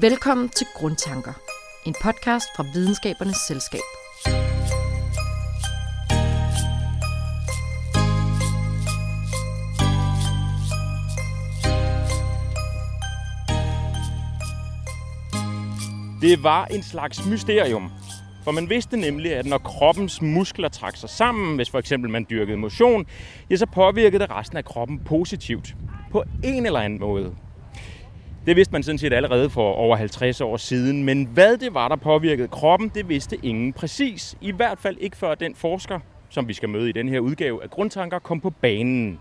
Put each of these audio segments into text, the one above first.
Velkommen til Grundtanker, en podcast fra Videnskabernes Selskab. Det var en slags mysterium. For man vidste nemlig, at når kroppens muskler trak sig sammen, hvis for eksempel man dyrkede motion, ja, så påvirkede det resten af kroppen positivt. På en eller anden måde. Det vidste man sådan set allerede for over 50 år siden, men hvad det var, der påvirkede kroppen, det vidste ingen præcis. I hvert fald ikke før den forsker, som vi skal møde i den her udgave af Grundtanker, kom på banen.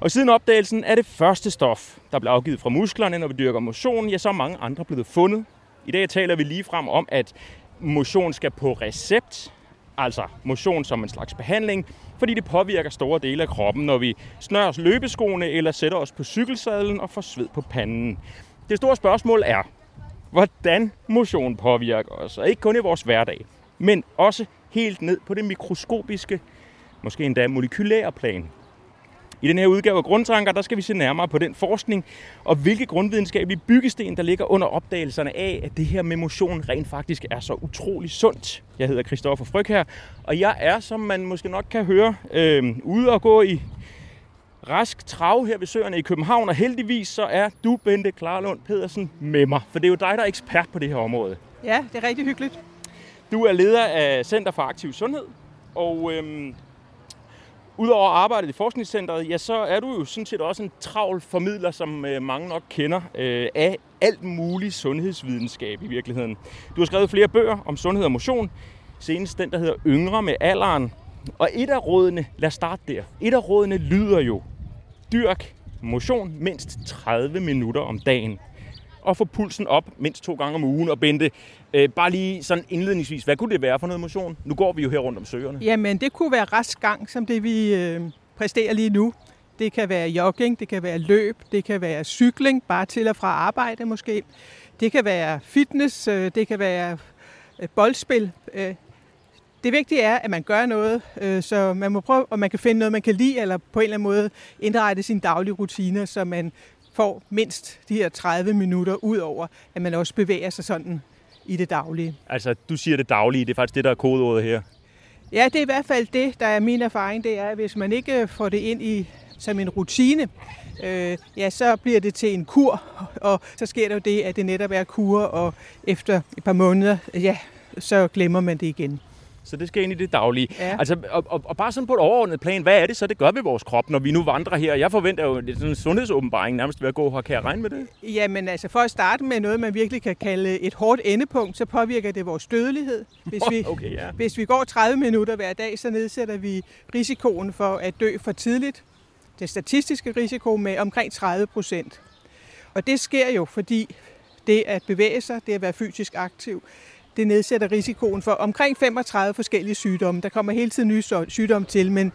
Og siden opdagelsen af det første stof, der blev afgivet fra musklerne, når vi dyrker motion, ja, så er mange andre blevet fundet. I dag taler vi lige frem om, at motion skal på recept, altså motion som en slags behandling, fordi det påvirker store dele af kroppen, når vi snører os løbeskoene eller sætter os på cykelsadlen og får sved på panden. Det store spørgsmål er, hvordan motion påvirker os, og ikke kun i vores hverdag, men også helt ned på det mikroskopiske, måske endda molekylære plan. I den her udgave af Grundtanker, der skal vi se nærmere på den forskning og hvilke grundvidenskabelige byggesten, der ligger under opdagelserne af, at det her med motion rent faktisk er så utrolig sundt. Jeg hedder Christoffer Fryg her, og jeg er, som man måske nok kan høre, øh, ude og gå i rask trav her ved Søerne i København, og heldigvis så er du, Bente Klarlund Pedersen, med mig, for det er jo dig, der er ekspert på det her område. Ja, det er rigtig hyggeligt. Du er leder af Center for Aktiv Sundhed, og øhm, Udover arbejdet i forskningscentret, ja, så er du jo sådan set også en travl formidler, som øh, mange nok kender, øh, af alt muligt sundhedsvidenskab i virkeligheden. Du har skrevet flere bøger om sundhed og motion. Senest den, der hedder Yngre med alderen. Og et af rådene, lad os starte der, et af rådene lyder jo, dyrk motion mindst 30 minutter om dagen og få pulsen op mindst to gange om ugen. Og Bente, øh, bare lige sådan indledningsvis, hvad kunne det være for noget motion? Nu går vi jo her rundt om søerne. Jamen, det kunne være rask gang, som det vi øh, præsterer lige nu. Det kan være jogging, det kan være løb, det kan være cykling, bare til og fra arbejde måske. Det kan være fitness, øh, det kan være øh, boldspil. Øh, det vigtige er, at man gør noget, øh, så man må prøve, og man kan finde noget, man kan lide, eller på en eller anden måde indrette sine daglige rutiner, så man får mindst de her 30 minutter, ud over at man også bevæger sig sådan i det daglige. Altså, du siger det daglige, det er faktisk det, der er kodeordet her. Ja, det er i hvert fald det, der er min erfaring, det er, at hvis man ikke får det ind i som en rutine, øh, ja, så bliver det til en kur, og så sker der jo det, at det netop er kur, og efter et par måneder, ja, så glemmer man det igen. Så det skal ind i det daglige. Ja. Altså, og, og, og bare sådan på et overordnet plan, hvad er det så, det gør ved vores krop, når vi nu vandrer her? Jeg forventer jo sådan en sundhedsåbenbaring nærmest ved at gå her. Kan jeg regne med det? Jamen altså, for at starte med noget, man virkelig kan kalde et hårdt endepunkt, så påvirker det vores dødelighed. Hvis vi, okay, ja. hvis vi går 30 minutter hver dag, så nedsætter vi risikoen for at dø for tidligt. Det statistiske risiko med omkring 30 procent. Og det sker jo, fordi det at bevæge sig, det at være fysisk aktiv, det nedsætter risikoen for omkring 35 forskellige sygdomme. Der kommer hele tiden nye sygdomme til, men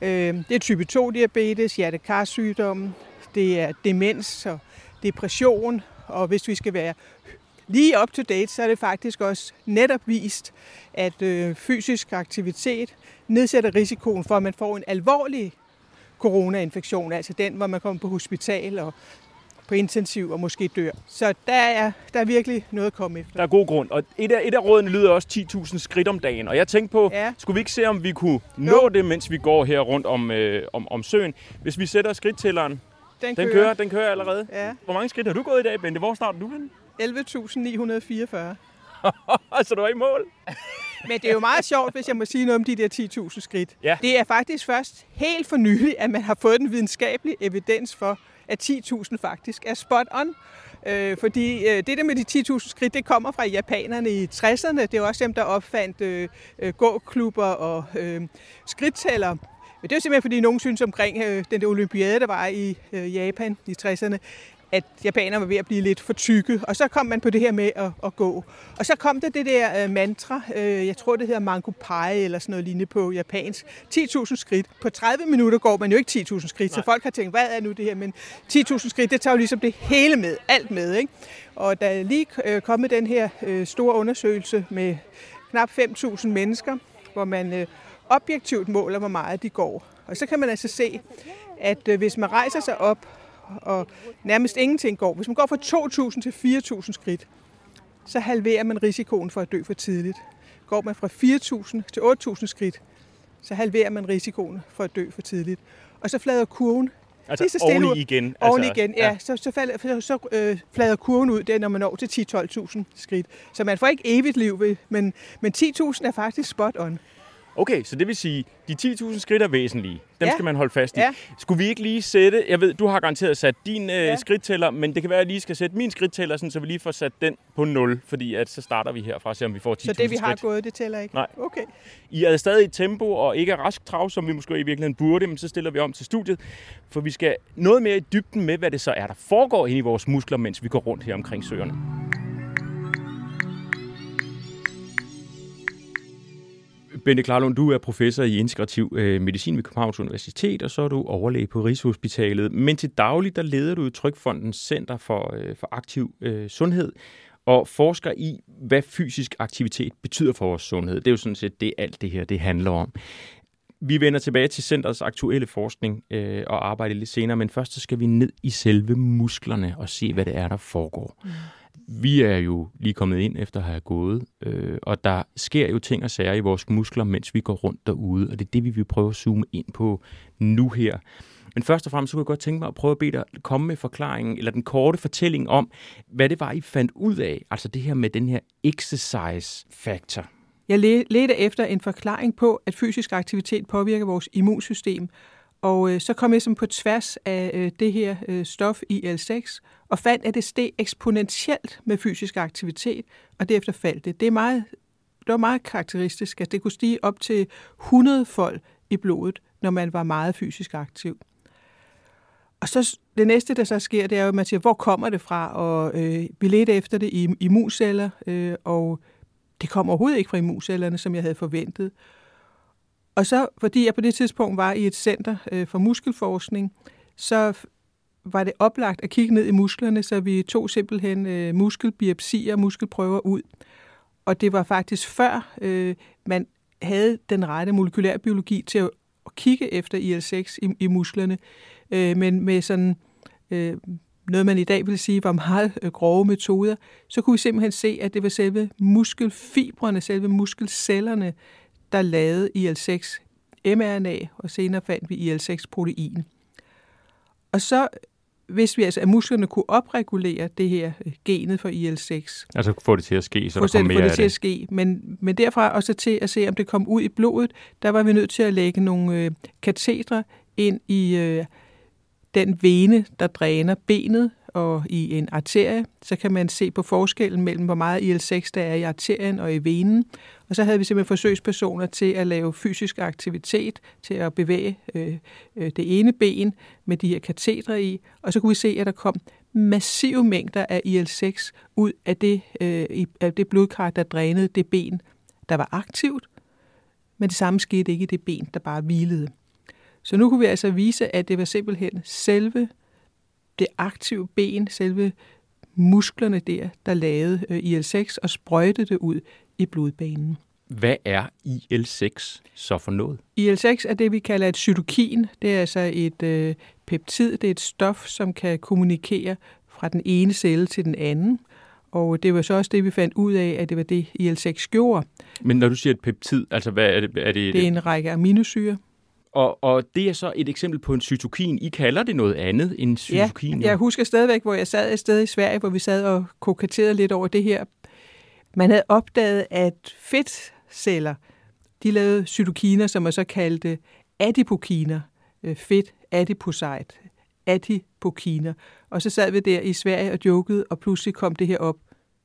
øh, det er type 2-diabetes, hjertekarsygdomme, det er demens og depression, og hvis vi skal være lige up to date, så er det faktisk også netop vist, at øh, fysisk aktivitet nedsætter risikoen for, at man får en alvorlig coronainfektion, altså den, hvor man kommer på hospital og på intensiv og måske dør. Så der er, der er virkelig noget at komme efter. Der er god grund. Og et af, et af rådene lyder også 10.000 skridt om dagen. Og jeg tænkte på, ja. skulle vi ikke se, om vi kunne nå jo. det, mens vi går her rundt om, øh, om, om søen? Hvis vi sætter skridttælleren, den, den kører. kører. Den kører allerede. Ja. Hvor mange skridt har du gået i dag, Bente? Hvor starter du hen? 11.944. så du er i mål? Men det er jo meget sjovt, hvis jeg må sige noget om de der 10.000 skridt. Ja. Det er faktisk først helt for nylig, at man har fået den videnskabelige evidens for, at 10.000 faktisk er spot on. Øh, fordi øh, det der med de 10.000 skridt, det kommer fra japanerne i 60'erne. Det er også dem, der opfandt øh, øh, gåklubber og øh, skridttæller. Men det er simpelthen, fordi nogen synes omkring øh, den der olympiade, der var i øh, Japan i 60'erne, at japanerne var ved at blive lidt for tykke, og så kom man på det her med at, at gå. Og så kom der det der uh, mantra, uh, jeg tror det hedder Mango Pai eller sådan noget lignende på japansk, 10.000 skridt. På 30 minutter går man jo ikke 10.000 skridt, Nej. så folk har tænkt, hvad er nu det her, men 10.000 skridt, det tager jo ligesom det hele med, alt med. Ikke? Og der er lige uh, kommet den her uh, store undersøgelse med knap 5.000 mennesker, hvor man uh, objektivt måler, hvor meget de går. Og så kan man altså se, at uh, hvis man rejser sig op og nærmest ingenting går. Hvis man går fra 2.000 til 4.000 skridt, så halverer man risikoen for at dø for tidligt. Går man fra 4.000 til 8.000 skridt, så halverer man risikoen for at dø for tidligt. Og så flader kurven Altså lige så stille oveni ud. igen. Oven altså, igen, ja. Så, så, falder, så, så øh, flader kurven ud, det er, når man når til 10-12.000 skridt. Så man får ikke evigt liv ved, men, men 10.000 er faktisk spot on. Okay, så det vil sige, de 10.000 skridt er væsentlige. Dem Ja. skal man holde fast i. Ja. Skulle vi ikke lige sætte, jeg ved, du har garanteret sat din øh, Ja. skridttæller, men det kan være, at jeg lige skal sætte min skridttæller, sådan, så vi lige får sat den på 0, fordi at så starter vi herfra og ser, om vi får 10.000 Så det, vi har skridt. gået, det tæller ikke? Nej. Okay. I er stadig i tempo og ikke er rask trav, som vi måske i virkeligheden burde, men så stiller vi om til studiet, for vi skal noget mere i dybden med, hvad det så er, der foregår inde i vores muskler, mens vi går rundt her omkring søerne. Bente Klarlund, du er professor i integrativ øh, medicin ved Københavns Universitet, og så er du overlæge på Rigshospitalet. Men til daglig, der leder du i Trykfondens Center for, øh, for Aktiv øh, Sundhed, og forsker i, hvad fysisk aktivitet betyder for vores sundhed. Det er jo sådan set det, alt det her det handler om. Vi vender tilbage til centrets aktuelle forskning øh, og arbejde lidt senere, men først så skal vi ned i selve musklerne og se, hvad det er, der foregår. Mm. Vi er jo lige kommet ind efter at have gået, øh, og der sker jo ting og sager i vores muskler, mens vi går rundt derude, og det er det, vi vil prøve at zoome ind på nu her. Men først og fremmest, så kunne jeg godt tænke mig at prøve at bede dig komme med forklaringen, eller den korte fortælling om, hvad det var, I fandt ud af, altså det her med den her exercise factor. Jeg ledte efter en forklaring på, at fysisk aktivitet påvirker vores immunsystem. Og øh, så kom jeg som på tværs af øh, det her øh, stof IL-6, og fandt, at det steg eksponentielt med fysisk aktivitet, og derefter faldt det. Det, er meget, det var meget karakteristisk, at det kunne stige op til 100 fold i blodet, når man var meget fysisk aktiv. Og så det næste, der så sker, det er jo, at man siger, hvor kommer det fra? Og øh, vi ledte efter det i immunceller, øh, og det kom overhovedet ikke fra immuncellerne, som jeg havde forventet. Og så, fordi jeg på det tidspunkt var i et center øh, for muskelforskning, så var det oplagt at kigge ned i musklerne, så vi tog simpelthen øh, muskelbiopsier, muskelprøver ud. Og det var faktisk før øh, man havde den rette molekylærbiologi til at, at kigge efter IL-6 i, i musklerne, øh, men med sådan øh, noget, man i dag vil sige var meget øh, grove metoder, så kunne vi simpelthen se, at det var selve muskelfibrene, selve muskelcellerne, der lavede IL-6 mRNA, og senere fandt vi IL-6-protein. Og så hvis vi altså, at musklerne kunne opregulere det her øh, genet for IL-6, Altså få det til at ske, så der procent kommer få mere det af til at det. ske. Men, men derfra også til at se, om det kom ud i blodet, der var vi nødt til at lægge nogle øh, katetre ind i øh, den vene, der dræner benet og i en arterie. Så kan man se på forskellen mellem, hvor meget IL-6 der er i arterien og i venen. Og så havde vi simpelthen forsøgspersoner til at lave fysisk aktivitet, til at bevæge øh, øh, det ene ben med de her katetre i. Og så kunne vi se, at der kom massive mængder af IL-6 ud af det, øh, af det blodkar, der drænede det ben, der var aktivt. Men det samme skete ikke i det ben, der bare hvilede. Så nu kunne vi altså vise, at det var simpelthen selve det aktive ben, selve musklerne der, der lavede øh, IL-6 og sprøjtede det ud i blodbanen. Hvad er IL-6 så for noget? IL-6 er det, vi kalder et cytokin. Det er altså et øh, peptid. Det er et stof, som kan kommunikere fra den ene celle til den anden. Og det var så også det, vi fandt ud af, at det var det, IL-6 gjorde. Men når du siger et peptid, altså hvad er det? Er det, Det er en række aminosyre. Og, og det er så et eksempel på en cytokin. I kalder det noget andet end cytokin? Ja, jeg husker stadigvæk, hvor jeg sad et sted i Sverige, hvor vi sad og koketterede lidt over det her. Man havde opdaget, at fedtceller, de lavede cytokiner, som man så kaldte adipokiner. Øh, Fedt, adipocyte, adipokiner. Og så sad vi der i Sverige og jokede, og pludselig kom det her op.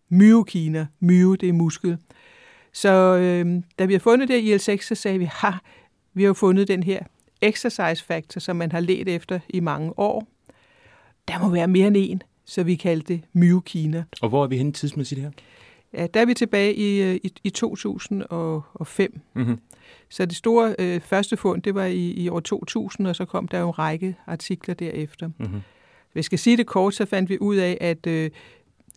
Myokiner. Myo, det er muskel. Så øh, da vi har fundet det i IL-6, så sagde vi, ha, vi har jo fundet den her exercise factor, som man har let efter i mange år. Der må være mere end en, så vi kaldte det myokiner. Og hvor er vi henne tidsmæssigt her? Ja, der er vi tilbage i, øh, i, i 2005. Mm-hmm. Så det store øh, første fund, det var i, i år 2000, og så kom der jo en række artikler derefter. Mm-hmm. Hvis jeg skal sige det kort, så fandt vi ud af, at øh,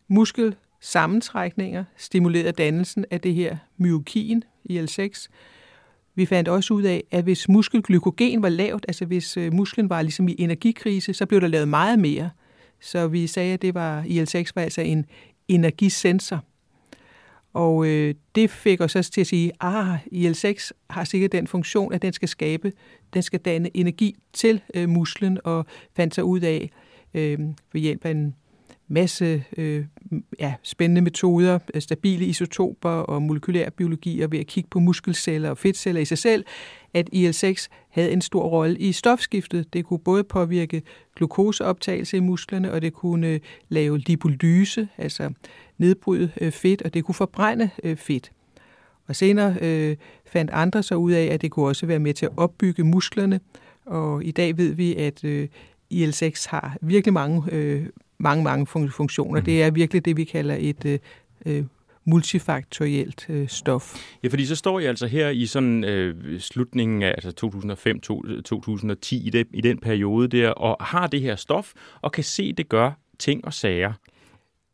muskelsammentrækninger stimulerede dannelsen af det her myokin, IL-6. Vi fandt også ud af, at hvis muskelglykogen var lavt, altså hvis øh, musklen var ligesom i energikrise, så blev der lavet meget mere. Så vi sagde, at det var IL-6 var altså en energisensor. Og øh, det fik os også til at sige, ah, IL-6 har sikkert den funktion, at den skal skabe, den skal danne energi til øh, musklen, og fandt sig ud af øh, ved hjælp af en masse øh, ja, spændende metoder, øh, stabile isotoper og molekylær biologi, og ved at kigge på muskelceller og fedtceller i sig selv, at IL-6 havde en stor rolle i stofskiftet. Det kunne både påvirke glukoseoptagelse i musklerne, og det kunne øh, lave lipolyse, altså nedbryde øh, fedt, og det kunne forbrænde øh, fedt. Og senere øh, fandt andre så ud af, at det kunne også være med til at opbygge musklerne, og i dag ved vi, at øh, IL-6 har virkelig mange, øh, mange, mange funktioner. Mm. Det er virkelig det, vi kalder et øh, øh multifaktorielt øh, stof. Ja, fordi så står jeg altså her i sådan øh, slutningen af altså 2005-2010, i, det, i den periode der, og har det her stof, og kan se, det gør ting og sager.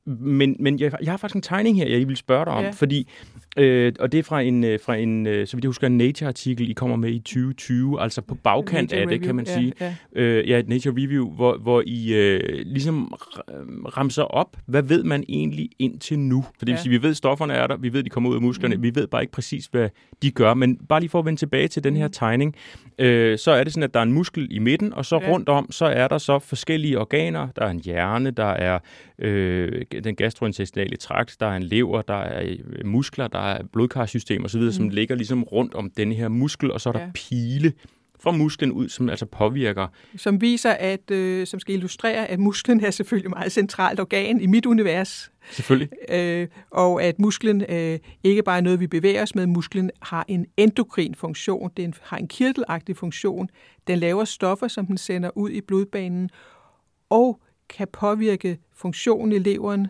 Men, men jeg, jeg har faktisk en tegning her, jeg vil spørge dig om, ja. fordi Øh, og det er fra en, øh, fra en øh, så vidt jeg husker, en Nature-artikel, I kommer med i 2020, altså på bagkant Nature af Review, det, kan man sige. Ja, ja. Øh, ja, Nature Review, hvor, hvor I øh, ligesom ramser op, hvad ved man egentlig indtil nu? For det vil ja. sige, vi ved, stofferne er der, vi ved, de kommer ud af musklerne, mm. vi ved bare ikke præcis, hvad de gør. Men bare lige for at vende tilbage til den her mm. tegning, øh, så er det sådan, at der er en muskel i midten, og så ja. rundt om, så er der så forskellige organer. Der er en hjerne, der er øh, den gastrointestinale trakt, der er en lever, der er øh, muskler, der er blodkarsystem osv., mm. som ligger ligesom rundt om denne her muskel, og så er der ja. pile fra musklen ud, som altså påvirker. Som viser, at, øh, som skal illustrere, at musklen er selvfølgelig et meget centralt organ i mit univers. Selvfølgelig. Øh, og at musklen øh, ikke bare er noget, vi bevæger os med. Musklen har en endokrin funktion. Den har en kirtelagtig funktion. Den laver stoffer, som den sender ud i blodbanen. Og kan påvirke funktionen i leveren,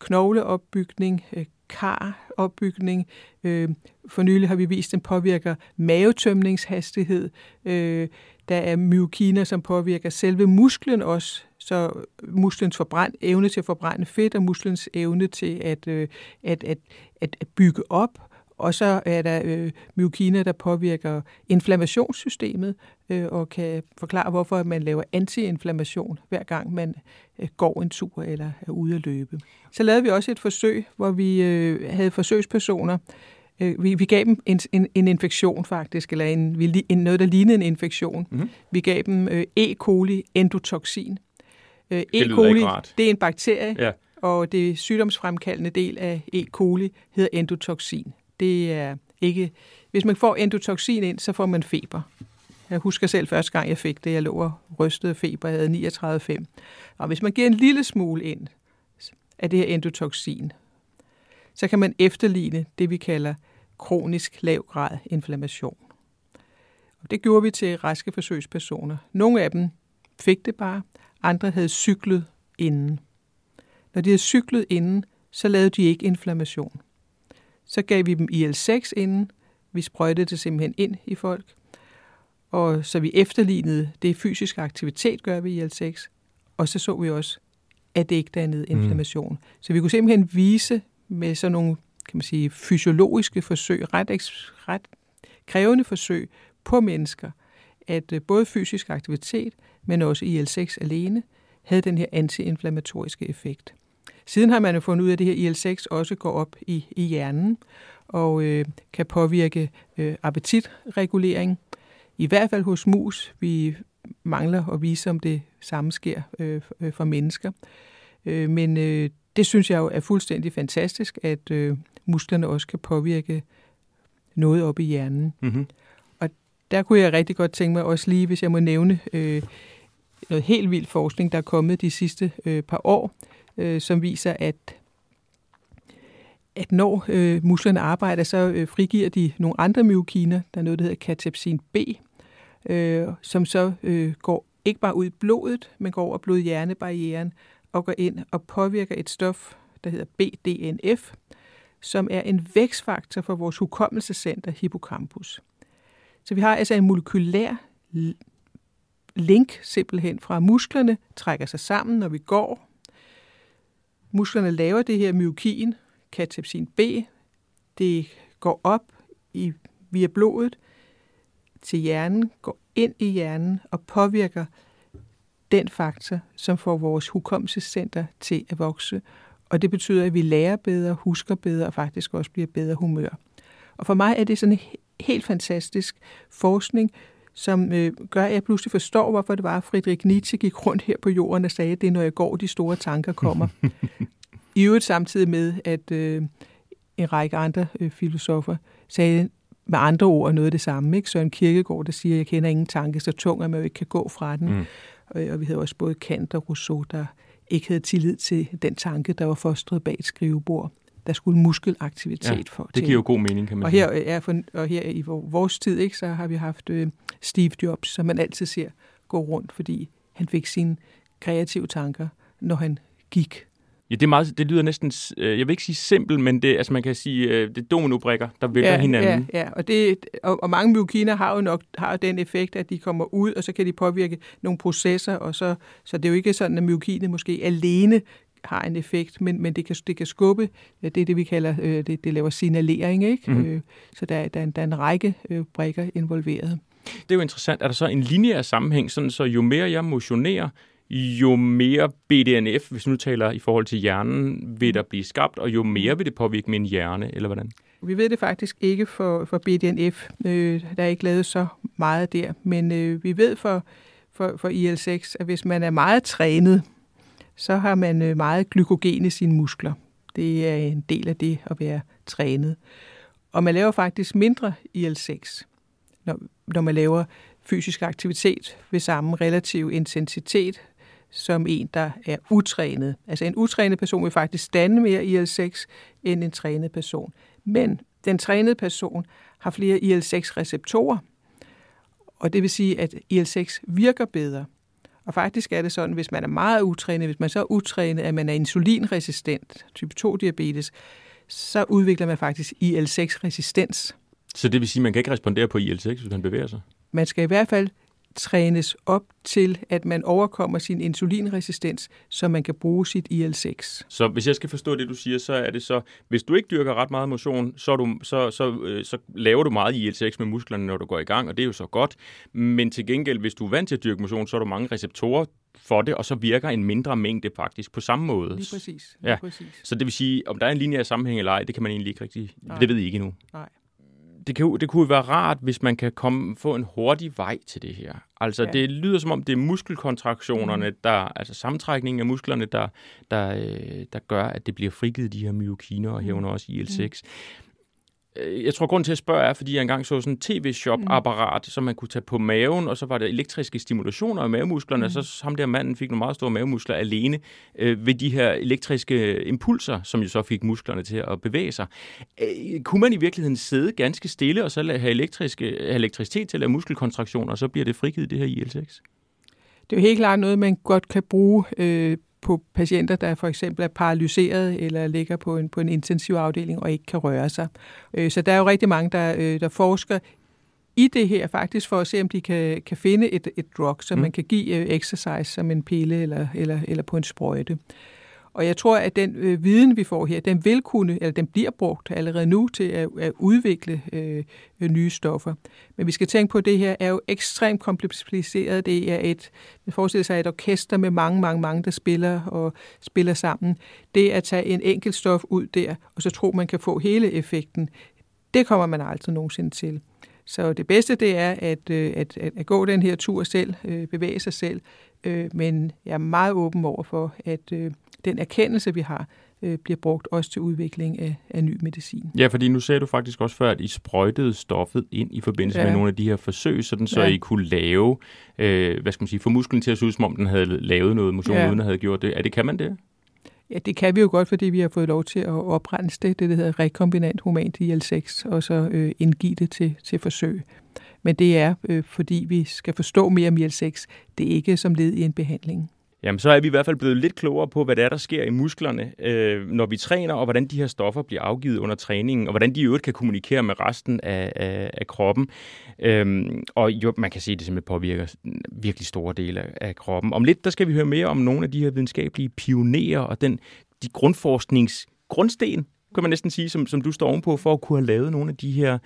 knogleopbygning, øh, karopbygning. Øh, for nylig har vi vist, at den påvirker mavetømningshastighed. Øh, der er myokiner, som påvirker selve musklen også, så musklens forbrænd, evne til at forbrænde fedt og musklens evne til at, øh, at, at, at, at bygge op. Og så er der øh, myokiner, der påvirker inflammationssystemet øh, og kan forklare, hvorfor man laver antiinflammation, hver gang man øh, går en tur eller er ude at løbe. Så lavede vi også et forsøg, hvor vi øh, havde forsøgspersoner. Øh, vi, vi gav dem en, en, en infektion faktisk, eller en, vi, en, noget, der lignede en infektion. Mm-hmm. Vi gav dem øh, E. coli endotoxin. Øh, e. coli, det er en bakterie, ja. og det sygdomsfremkaldende del af E. coli hedder endotoxin. Det er ikke... Hvis man får endotoxin ind, så får man feber. Jeg husker selv første gang, jeg fik det. Jeg lå og rystede feber. Jeg havde 39,5. Og hvis man giver en lille smule ind af det her endotoxin, så kan man efterligne det, vi kalder kronisk lav grad inflammation. Og det gjorde vi til raske forsøgspersoner. Nogle af dem fik det bare, andre havde cyklet inden. Når de havde cyklet inden, så lavede de ikke inflammation. Så gav vi dem IL-6 inden. Vi sprøjtede det simpelthen ind i folk. Og så vi efterlignede det fysisk aktivitet, gør vi IL-6. Og så så vi også, at det ikke dannede mm. inflammation. Mm. Så vi kunne simpelthen vise med sådan nogle kan man sige, fysiologiske forsøg, ret, ret krævende forsøg på mennesker, at øh, både fysisk aktivitet, men også IL-6 alene, havde den her antiinflammatoriske effekt. Siden har man jo fundet ud af, at det her IL-6 også går op i, i hjernen og øh, kan påvirke øh, appetitregulering. I hvert fald hos mus. Vi mangler at vise, om det samme sker øh, øh, for mennesker. Øh, men øh, det synes jeg jo er fuldstændig fantastisk, at øh, musklerne også kan påvirke noget op i hjernen. Mm-hmm. Og der kunne jeg rigtig godt tænke mig også lige, hvis jeg må nævne øh, noget helt vild forskning, der er kommet de sidste øh, par år, øh, som viser, at at når øh, musklerne arbejder, så øh, frigiver de nogle andre myokiner. Der er noget, der hedder katepsin B, øh, som så øh, går ikke bare ud i blodet, men går over blod-hjernebarrieren og går ind og påvirker et stof, der hedder BDNF, som er en vækstfaktor for vores hukommelsescenter hippocampus. Så vi har altså en molekylær link simpelthen fra musklerne, trækker sig sammen, når vi går, Musklerne laver det her myokin, katepsin B. Det går op i, via blodet, til hjernen, går ind i hjernen og påvirker den faktor, som får vores hukommelsescenter til at vokse. Og det betyder, at vi lærer bedre, husker bedre og faktisk også bliver bedre humør. Og for mig er det sådan en helt fantastisk forskning, som øh, gør, at jeg pludselig forstår, hvorfor det var, at Friedrich Nietzsche gik rundt her på jorden og sagde, at det er, når jeg går, de store tanker kommer. I øvrigt samtidig med, at øh, en række andre øh, filosofer sagde med andre ord noget af det samme. Ikke? Søren Kierkegaard, der siger, at jeg kender ingen tanke så tung, at man jo ikke kan gå fra den. Mm. Og, og vi havde også både Kant og Rousseau, der ikke havde tillid til den tanke, der var fostret bag et skrivebord. Der skulle muskelaktivitet ja, for. det giver jo god mening, kan man og her, er for, og her i vores tid, ikke, så har vi haft øh, Steve Jobs, som man altid ser gå rundt, fordi han fik sine kreative tanker, når han gik Ja, det, er meget, det lyder næsten, øh, jeg vil ikke sige simpelt, men det, altså man kan sige, øh, det er dominobrikker, der vælter ja, hinanden. Ja, ja. Og, det, og, og mange myokiner har jo nok har den effekt, at de kommer ud, og så kan de påvirke nogle processer, og så, så det er jo ikke sådan, at myokiner måske alene har en effekt, men, men det, kan, det kan skubbe, det er det, vi kalder, øh, det, det laver signalering, ikke? Mm. Øh, så der, der, der er en række øh, brikker involveret. Det er jo interessant. Er der så en lineær sammenhæng, sådan så jo mere jeg motionerer, jo mere BDNF, hvis nu taler i forhold til hjernen, vil der blive skabt, og jo mere vil det påvirke min hjerne, eller hvordan? Vi ved det faktisk ikke for, for BDNF. Øh, der er ikke lavet så meget der, men øh, vi ved for, for, for IL-6, at hvis man er meget trænet, så har man øh, meget glykogen i sine muskler. Det er en del af det at være trænet. Og man laver faktisk mindre IL-6, når, når man laver fysisk aktivitet ved samme relativ intensitet som en, der er utrænet. Altså en utrænet person vil faktisk stande mere IL-6 end en trænet person. Men den trænede person har flere IL-6-receptorer, og det vil sige, at IL-6 virker bedre. Og faktisk er det sådan, hvis man er meget utrænet, hvis man så er utrænet, at man er insulinresistent, type 2-diabetes, så udvikler man faktisk IL-6-resistens. Så det vil sige, at man kan ikke respondere på IL-6, hvis man bevæger sig? Man skal i hvert fald trænes op til, at man overkommer sin insulinresistens, så man kan bruge sit IL-6. Så hvis jeg skal forstå det, du siger, så er det så, hvis du ikke dyrker ret meget motion, så, du, så, så, øh, så laver du meget IL-6 med musklerne, når du går i gang, og det er jo så godt. Men til gengæld, hvis du er vant til at dyrke motion, så har du mange receptorer for det, og så virker en mindre mængde faktisk på samme måde. Lige præcis. Lige ja. præcis. Så det vil sige, om der er en linje af sammenhæng eller ej, det kan man egentlig ikke rigtig, Nej. det ved I ikke endnu. Nej det, kan, det kunne være rart, hvis man kan komme, få en hurtig vej til det her. Altså, ja. det lyder som om, det er muskelkontraktionerne, mm. der, altså sammentrækningen af musklerne, der, der, øh, der gør, at det bliver frigivet de her myokiner og hævner også IL-6. Mm. Øh, jeg tror, grund til at spørge er, fordi jeg engang så sådan en tv-shop-apparat, mm. som man kunne tage på maven, og så var der elektriske stimulationer af mavemusklerne, mm. og så ham der manden fik nogle meget store mavemuskler alene øh, ved de her elektriske impulser, som jo så fik musklerne til at bevæge sig. Øh, kunne man i virkeligheden sidde ganske stille, og så have, elektriske, have elektricitet til at lave muskelkontraktioner, og så bliver det frigivet, det her IL-6? Det er jo helt klart noget, man godt kan bruge øh, på patienter, der for eksempel er paralyseret eller ligger på en, på en intensiv afdeling og ikke kan røre sig. Øh, så der er jo rigtig mange, der, øh, der forsker i det her faktisk for at se, om de kan, kan finde et, et drug, som mm. man kan give øh, exercise som en pille eller, eller, eller på en sprøjte. Og jeg tror, at den øh, viden, vi får her, den vil kunne, eller den bliver brugt allerede nu til at, at udvikle øh, nye stoffer. Men vi skal tænke på, at det her er jo ekstremt kompliceret. Det er et, man forestiller sig et orkester med mange, mange, mange, der spiller og spiller sammen. Det at tage en enkelt stof ud der, og så tro, man kan få hele effekten, det kommer man aldrig nogensinde til. Så det bedste det er at, øh, at, at, at gå den her tur selv, øh, bevæge sig selv, men jeg er meget åben over for, at den erkendelse, vi har, øh, bliver brugt også til udvikling af, af ny medicin. Ja, fordi nu sagde du faktisk også før, at I sprøjtede stoffet ind i forbindelse ja. med nogle af de her forsøg, sådan så ja. I kunne lave, øh, hvad skal man sige, få musklen til at se ud, som om den havde lavet noget motion, ja. uden at have gjort det. Er det, kan man det? Ja, det kan vi jo godt, fordi vi har fået lov til at oprense det, det der hedder rekombinant humant IL-6, og så øh, indgive det til, til forsøg. Men det er, øh, fordi vi skal forstå mere om IL-6. Det er ikke som led i en behandling. Jamen, så er vi i hvert fald blevet lidt klogere på, hvad der, er, der sker i musklerne, øh, når vi træner, og hvordan de her stoffer bliver afgivet under træningen, og hvordan de i øvrigt kan kommunikere med resten af, af, af kroppen. Øhm, og jo, man kan se, at det simpelthen påvirker virkelig store dele af, af kroppen. Om lidt, der skal vi høre mere om nogle af de her videnskabelige pionerer, og den, de grundforskningsgrundsten, kan man næsten sige, som, som du står ovenpå, for at kunne have lavet nogle af de her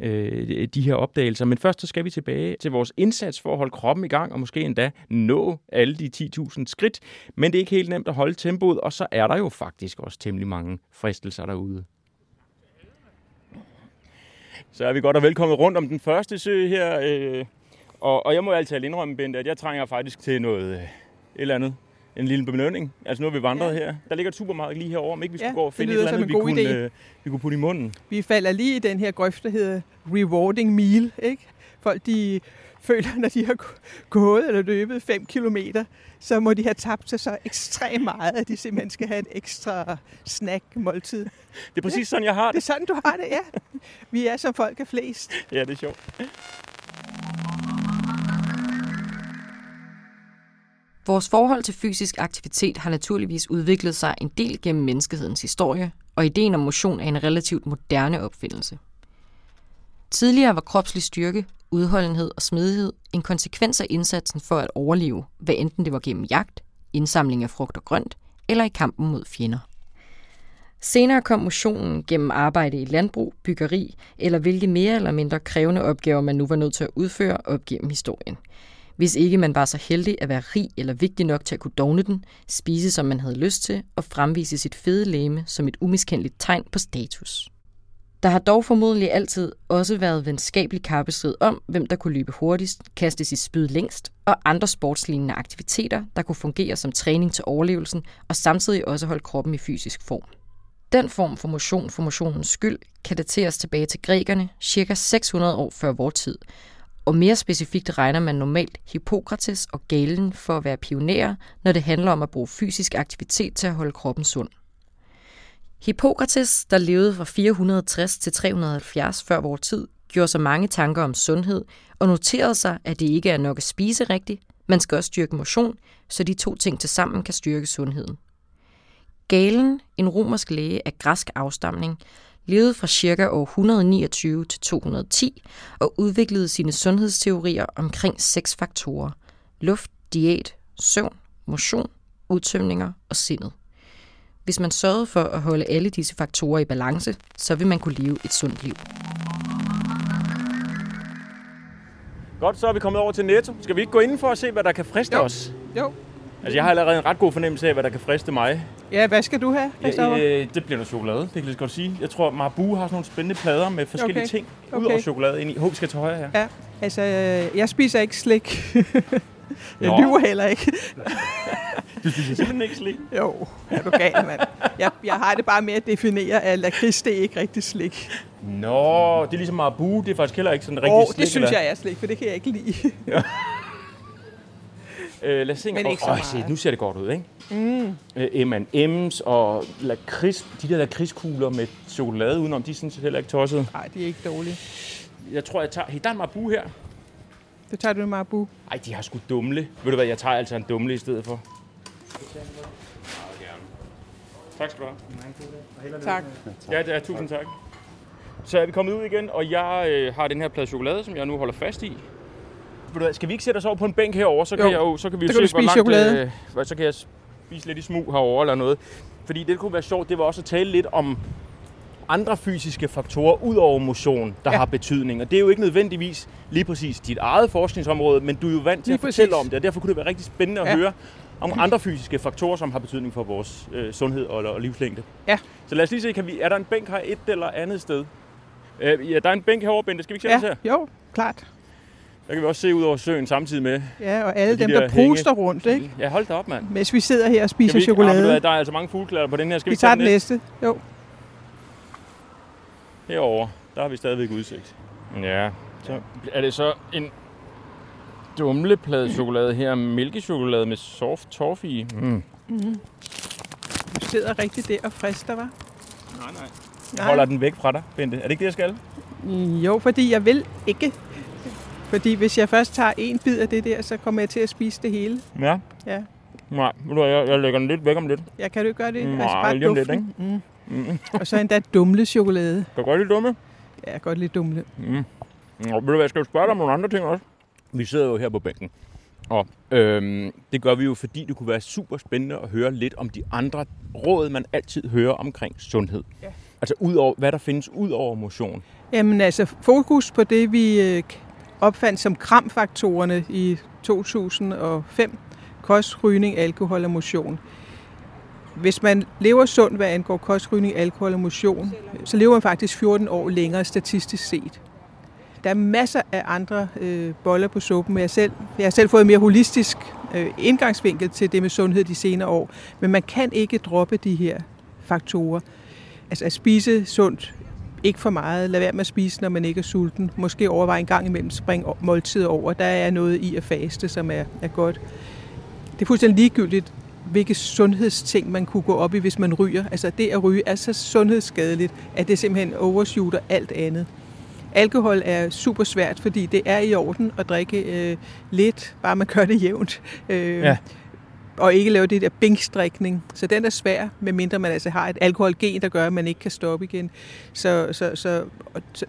øh, de her opdagelser. Men først så skal vi tilbage til vores indsats for at holde kroppen i gang, og måske endda nå alle de 10.000 skridt. Men det er ikke helt nemt at holde tempoet, og så er der jo faktisk også temmelig mange fristelser derude. Så er vi godt og velkommen rundt om den første sø her. Øh, og, og jeg må altid indrømme, Bente, at jeg trænger faktisk til noget øh, et eller andet. En lille belønning. Altså nu har vi vandret ja. her. Der ligger et supermarked lige herovre. Om ikke vi skulle Ja, gå og finde et eller andet, vi en kunne, idé. øh, vi kunne putte i munden. Vi falder lige i den her grøft, der hedder rewarding meal. Ikke? Folk de føler, når de har gå- gået eller løbet 5 kilometer, så må de have tabt sig så ekstremt meget, at de simpelthen skal have et ekstra snack-måltid. Det er præcis sådan, jeg har Det er det. sådan, du har det, ja. Vi er som folk er flest. Ja, det er sjovt. Vores forhold til fysisk aktivitet har naturligvis udviklet sig en del gennem menneskehedens historie, og ideen om motion er en relativt moderne opfindelse. Tidligere var kropslig styrke, udholdenhed og smidighed en konsekvens af indsatsen for at overleve, hvad enten det var gennem jagt, indsamling af frugt og grønt eller i kampen mod fjender. Senere kom motionen gennem arbejde i landbrug, byggeri eller hvilke mere eller mindre krævende opgaver man nu var nødt til at udføre op gennem historien. Hvis ikke man var så heldig at være rig eller vigtig nok til at kunne dogne den, spise som man havde lyst til og fremvise sit fede læme som et umiskendeligt tegn på status. Der har dog formodentlig altid også været venskabelig kappestrid om, hvem der kunne løbe hurtigst, kaste sit spyd længst og andre sportslignende aktiviteter, der kunne fungere som træning til overlevelsen og samtidig også holde kroppen i fysisk form. Den form for motion for motionens skyld kan dateres tilbage til grækerne ca. 600 år før vor tid, og mere specifikt regner man normalt Hippokrates og Galen for at være pionerer, når det handler om at bruge fysisk aktivitet til at holde kroppen sund. Hippokrates, der levede fra 460 til 370 før vor tid, gjorde sig mange tanker om sundhed og noterede sig, at det ikke er nok at spise rigtigt, man skal også styrke motion, så de to ting til sammen kan styrke sundheden. Galen, en romersk læge af græsk afstamning, levede fra ca. år 129 til 210 og udviklede sine sundhedsteorier omkring seks faktorer. Luft, diæt, søvn, motion, udtømninger og sindet. Hvis man sørgede for at holde alle disse faktorer i balance, så vil man kunne leve et sundt liv. Godt, så er vi kommet over til Netto. Skal vi ikke gå indenfor og se, hvad der kan friste Jo. os? Jo. Altså, jeg har allerede en ret god fornemmelse af, hvad der kan friste mig. Ja, hvad skal du have, Christoffer? Ja, øh, det bliver noget chokolade, det kan jeg lige godt sige. Jeg tror, Marabu har sådan nogle spændende plader med forskellige Okay. ting. Okay. Udover chokolade ind i. Håb, skal til højre her. Ja, altså, øh, jeg spiser ikke slik. jeg Nå. lyver heller ikke. Du spiser simpelthen ikke slik. Jo, er du gal, mand. Jeg, jeg har det bare med at definere, at lakrids, det er ikke rigtig slik. Nå, det er ligesom Marabu. Det er faktisk heller ikke sådan rigtig Og slik. det synes eller? jeg er slik, for det kan jeg ikke lide. Øh, lad os se. Men ikke så meget. se, nu ser det godt ud, ikke? Mm. Øh, M&M's og lakrids, de der lakridskugler med chokolade udenom, de er sådan set heller ikke tosset. Nej, de er ikke dårlige. Jeg tror, jeg tager... Hey, der er en Marabu her. Så tager du en marabu. Ej, de har sgu dumle. Ved du hvad, jeg tager altså en dumle i stedet for. Tak skal du have. Tak. Ja, det er, tusind tak. Så er vi kommet ud igen, og jeg øh, har den her plade chokolade, som jeg nu holder fast i. Skal vi ikke sætte os over på en bænk herover, så kan, Jo. jeg jo, så kan vi jo kan se, spise chokolade. Øh, så kan jeg spise lidt i smug herover eller noget. Fordi det der kunne være sjovt, det var også at tale lidt om andre fysiske faktorer ud over motion, der ja. Har betydning. Og det er jo ikke nødvendigvis lige præcis dit eget forskningsområde, men du er jo vant til Lige at fortælle præcis. om det, og derfor kunne det være rigtig spændende at Ja. høre om andre fysiske faktorer, som har betydning for vores øh, sundhed og, og livslængde. Ja. Så lad os lige se, kan vi, er der en bænk her et eller andet sted? Øh, ja, der er en bænk herovre, Bente. Skal vi ikke os Ja, her? jo, klart. Der kan vi også se ud over søen samtidig med. Ja, og alle de dem, der der pruster rundt, ikke? Ja, hold da op, mand. Mens vi sidder her og Kan spiser vi ikke- Ah, chokolade. hvad, der er altså mange fugleklatter på den her. Skal vi, Vi tager den den næste. Jo. Herovre, der har vi stadigvæk udsigt. Ja, så er det så en dumleplade chokolade her, mælkechokolade med soft toffee i. Mm. Du sidder rigtig der og frister, var. Nej, nej. Jeg holder den væk fra dig, Bente. Er det ikke det, jeg skal? Jo, fordi jeg vil ikke. Fordi hvis jeg først tager en bid af det der, så kommer jeg til at spise det hele. Ja. Ja. Nej, jeg, jeg lægger den lidt væk om lidt. Jeg kan du ikke gøre det? Altså, Nej, bare lige om lidt, duften. Mm. Mm. Og så endda dumle chokolade. Kan du godt lide dumme? Ja, jeg kan godt lide dumle. Mm. Nå, ved du hvad, jeg skal jo spørge dig om nogle andre ting også. Vi sidder jo her på bænken. Og øhm, det gør vi jo, fordi det kunne være super spændende at høre lidt om de andre råd, man altid hører omkring sundhed. Ja. Altså ud over, hvad der findes ud over motion? Jamen altså fokus på det, vi øh, opfandt som kramfaktorerne i 2005. Kost, rygning, alkohol og motion. Hvis man lever sundt, hvad angår kost, rygning, alkohol og motion, så lever man faktisk 14 år længere statistisk set. Der er masser af andre øh, boller på suppen. Jeg, selv, jeg har selv fået en mere holistisk øh, indgangsvinkel til det med sundhed de senere år. Men man kan ikke droppe de her faktorer. Altså at spise sundt, ikke for meget. Lad være med at spise, når man ikke er sulten. Måske overveje en gang imellem spring måltider over. Der er noget i at faste, som er, er godt. Det er fuldstændig ligegyldigt, hvilke sundhedsting man kunne gå op i, hvis man ryger. Altså det at ryge er så sundhedsskadeligt, at det simpelthen overshooter alt andet. Alkohol er super svært, fordi det er i orden at drikke øh, lidt, bare man gør det jævnt. Øh, ja. Og ikke lave det der binkstrikning. Så den er svær, medmindre man altså har et alkoholgen, der gør, at man ikke kan stoppe igen. Så, så, så,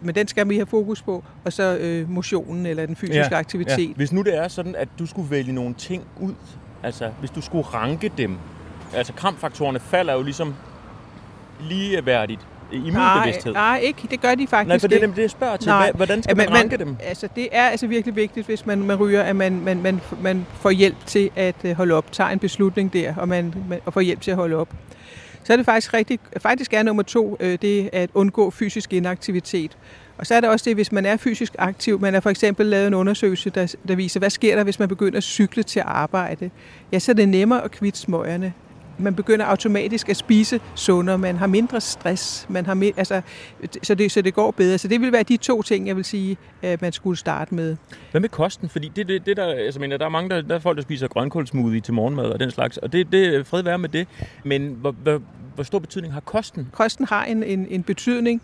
men den skal vi have fokus på. Og så øh, motionen eller den fysiske ja, aktivitet. Ja. Hvis nu det er sådan, at du skulle vælge nogle ting ud, altså hvis du skulle ranke dem, altså kramfaktorerne falder jo ligesom ligeværdigt i min nej, bevidsthed? Nej, ikke. Det gør de faktisk Nej, for det er det, jeg spørger til. Nej. Hvordan skal man, man ranke dem? Altså, det er altså virkelig vigtigt, hvis man, man ryger, at man, man, man, man får hjælp til at øh, holde op. Tager en beslutning der, og, man, man, og får hjælp til at holde op. Så er det faktisk rigtig, faktisk er nummer to, øh, det at undgå fysisk inaktivitet. Og så er der også det, hvis man er fysisk aktiv. Man har for eksempel lavet en undersøgelse, der, der viser, hvad sker der, hvis man begynder at cykle til arbejde. Ja, så er det nemmere at kvitte smøgerne man begynder automatisk at spise sundere, man har mindre stress, man har mere, altså, så, det, så det går bedre. Så det vil være de to ting, jeg vil sige, at man skulle starte med. Hvad med kosten? Fordi det, det, det der, altså, mener, der er mange, der, der er folk, der spiser grønkålsmoothie til morgenmad og den slags, og det, det fred være med det. Men hvor, hvor, hvor stor betydning har kosten? Kosten har en, en, en betydning,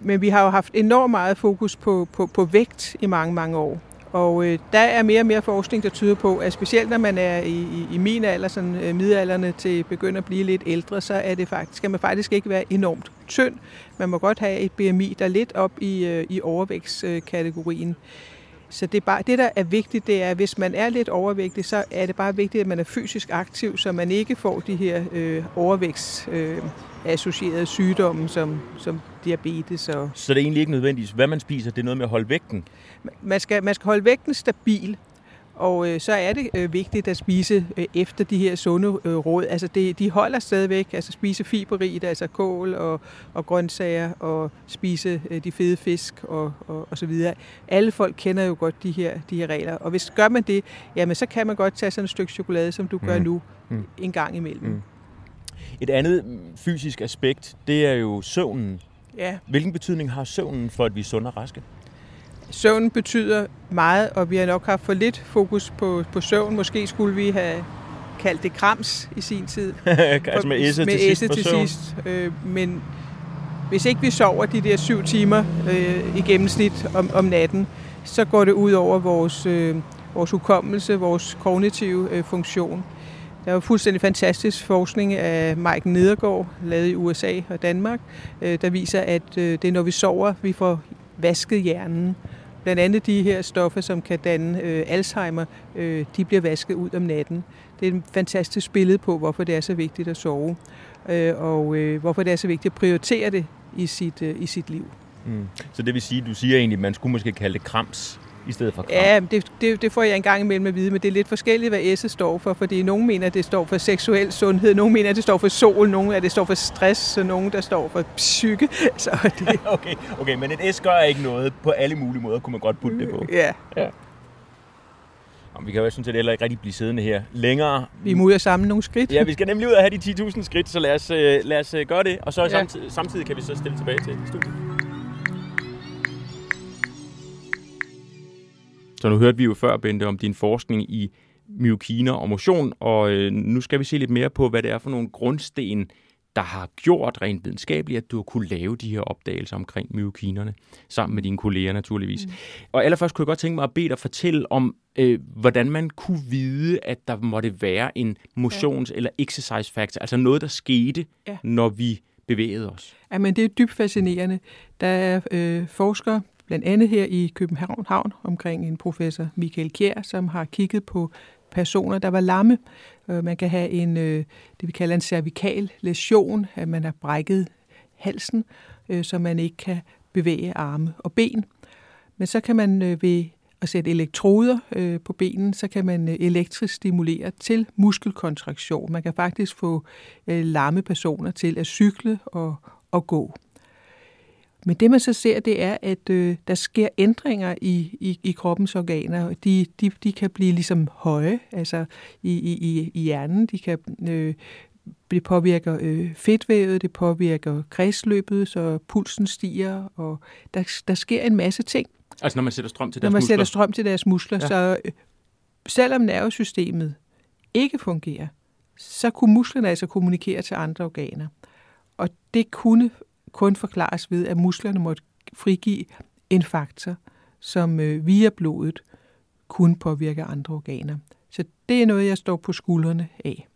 men vi har jo haft enormt meget fokus på, på, på vægt i mange, mange år. Og øh, der er mere og mere forskning, der tyder på, at specielt når man er i, i, i min alder, sådan øh, midalderne til begynder at blive lidt ældre, så er det faktisk, skal man faktisk ikke være enormt tynd. Man må godt have et BMI, der er lidt op i, øh, i overvægtskategorien. Så det, er bare, det, der er vigtigt, det er, at hvis man er lidt overvægtig, så er det bare vigtigt, at man er fysisk aktiv, så man ikke får de her øh, overvægts... Øh, associerede sygdomme som, som diabetes. Og så det er egentlig ikke nødvendigt, hvad man spiser, det er noget med at holde vægten? Man skal, man skal holde vægten stabil, og øh, så er det øh, vigtigt at spise øh, efter de her sunde øh, råd. Altså det, de holder stadigvæk, altså spise fiberrigt, altså kål og, og grøntsager, og spise øh, de fede fisk og, og, og så videre. Alle folk kender jo godt de her, de her regler, og hvis gør man det, jamen så kan man godt tage sådan et stykke chokolade, som du mm. gør nu, mm. en gang imellem. Mm. Et andet fysisk aspekt, det er jo søvnen. Ja. Hvilken betydning har søvnen for, at vi er sunde og raske? Søvn betyder meget, og vi har nok haft for lidt fokus på, på søvn. Måske skulle vi have kaldt det krams i sin tid. altså med esse med til esse sidst. Til sidst. Øh, men hvis ikke vi sover de der syv timer øh, i gennemsnit om, om natten, så går det ud over vores, øh, vores hukommelse, vores kognitive øh, funktion. Der er jo fuldstændig fantastisk forskning af Mike Nedergaard, lavet i USA og Danmark, øh, der viser, at øh, det er, når vi sover, vi får vasket hjernen. Blandt andet de her stoffer, som kan danne øh, Alzheimer, øh, de bliver vasket ud om natten. Det er et fantastisk billede på, hvorfor det er så vigtigt at sove, øh, og øh, hvorfor det er så vigtigt at prioritere det i sit, øh, i sit liv. Mm. Så det vil sige, du siger egentlig, at man skulle måske kalde det krams i stedet for kram? Ja, det, det, det får jeg engang imellem at vide, men det er lidt forskelligt, hvad S står for, fordi nogen mener, at det står for seksuel sundhed, nogen mener, at det står for sol, nogen at det står for stress, og nogen, der står for psyke. Så det... okay, okay, men et S gør ikke noget. På alle mulige måder kunne man godt putte det på. Ja. ja. vi kan jo sådan set heller ikke rigtig blive siddende her længere. Vi må ud og samle nogle skridt. Ja, vi skal nemlig ud og have de 10.000 skridt, så lad os, øh, lad os øh, gøre det. Og så ja. samtidig, samtidig kan vi så stille tilbage til studiet. Så nu hørte vi jo før, Bente, om din forskning i myokiner og motion, og øh, nu skal vi se lidt mere på, hvad det er for nogle grundsten, der har gjort rent videnskabeligt, at du har kunne lave de her opdagelser omkring myokinerne, sammen med dine kolleger naturligvis. Mm. Og allerførst kunne jeg godt tænke mig at bede dig fortælle om, øh, hvordan man kunne vide, at der måtte være en motions- ja. eller exercise factor, altså noget, der skete, ja. når vi bevægede os. Jamen, det er dybt fascinerende. Der er øh, forskere, blandt andet her i København Havn, omkring en professor Michael Kjær, som har kigget på personer, der var lamme. Øh, man kan have en, øh, det vi kalder en cervikal lesion, at man har brækket halsen, øh, så man ikke kan bevæge arme og ben. Men så kan man ved at sætte elektroder øh, på benen, så kan man elektrisk stimulere til muskelkontraktion. Man kan faktisk få øh, lamme personer til at cykle og, og gå. Men det man så ser, det er, at øh, der sker ændringer i, i, i kroppens organer. De, de, de kan blive ligesom høje, altså i, i, i hjernen. De kan øh, det påvirker øh, fedtvævet, det påvirker kredsløbet, så pulsen stiger, og der, der sker en masse ting. Altså når man sætter strøm til deres muskler? Når man muskler? sætter strøm til deres muskler. Ja. Så øh, selvom nervesystemet ikke fungerer, så kunne musklerne altså kommunikere til andre organer. Og det kunne kun forklares ved, at musklerne måtte frigive en faktor, som øh, via blodet kunne påvirke andre organer. Så det er noget, jeg står på skuldrene af.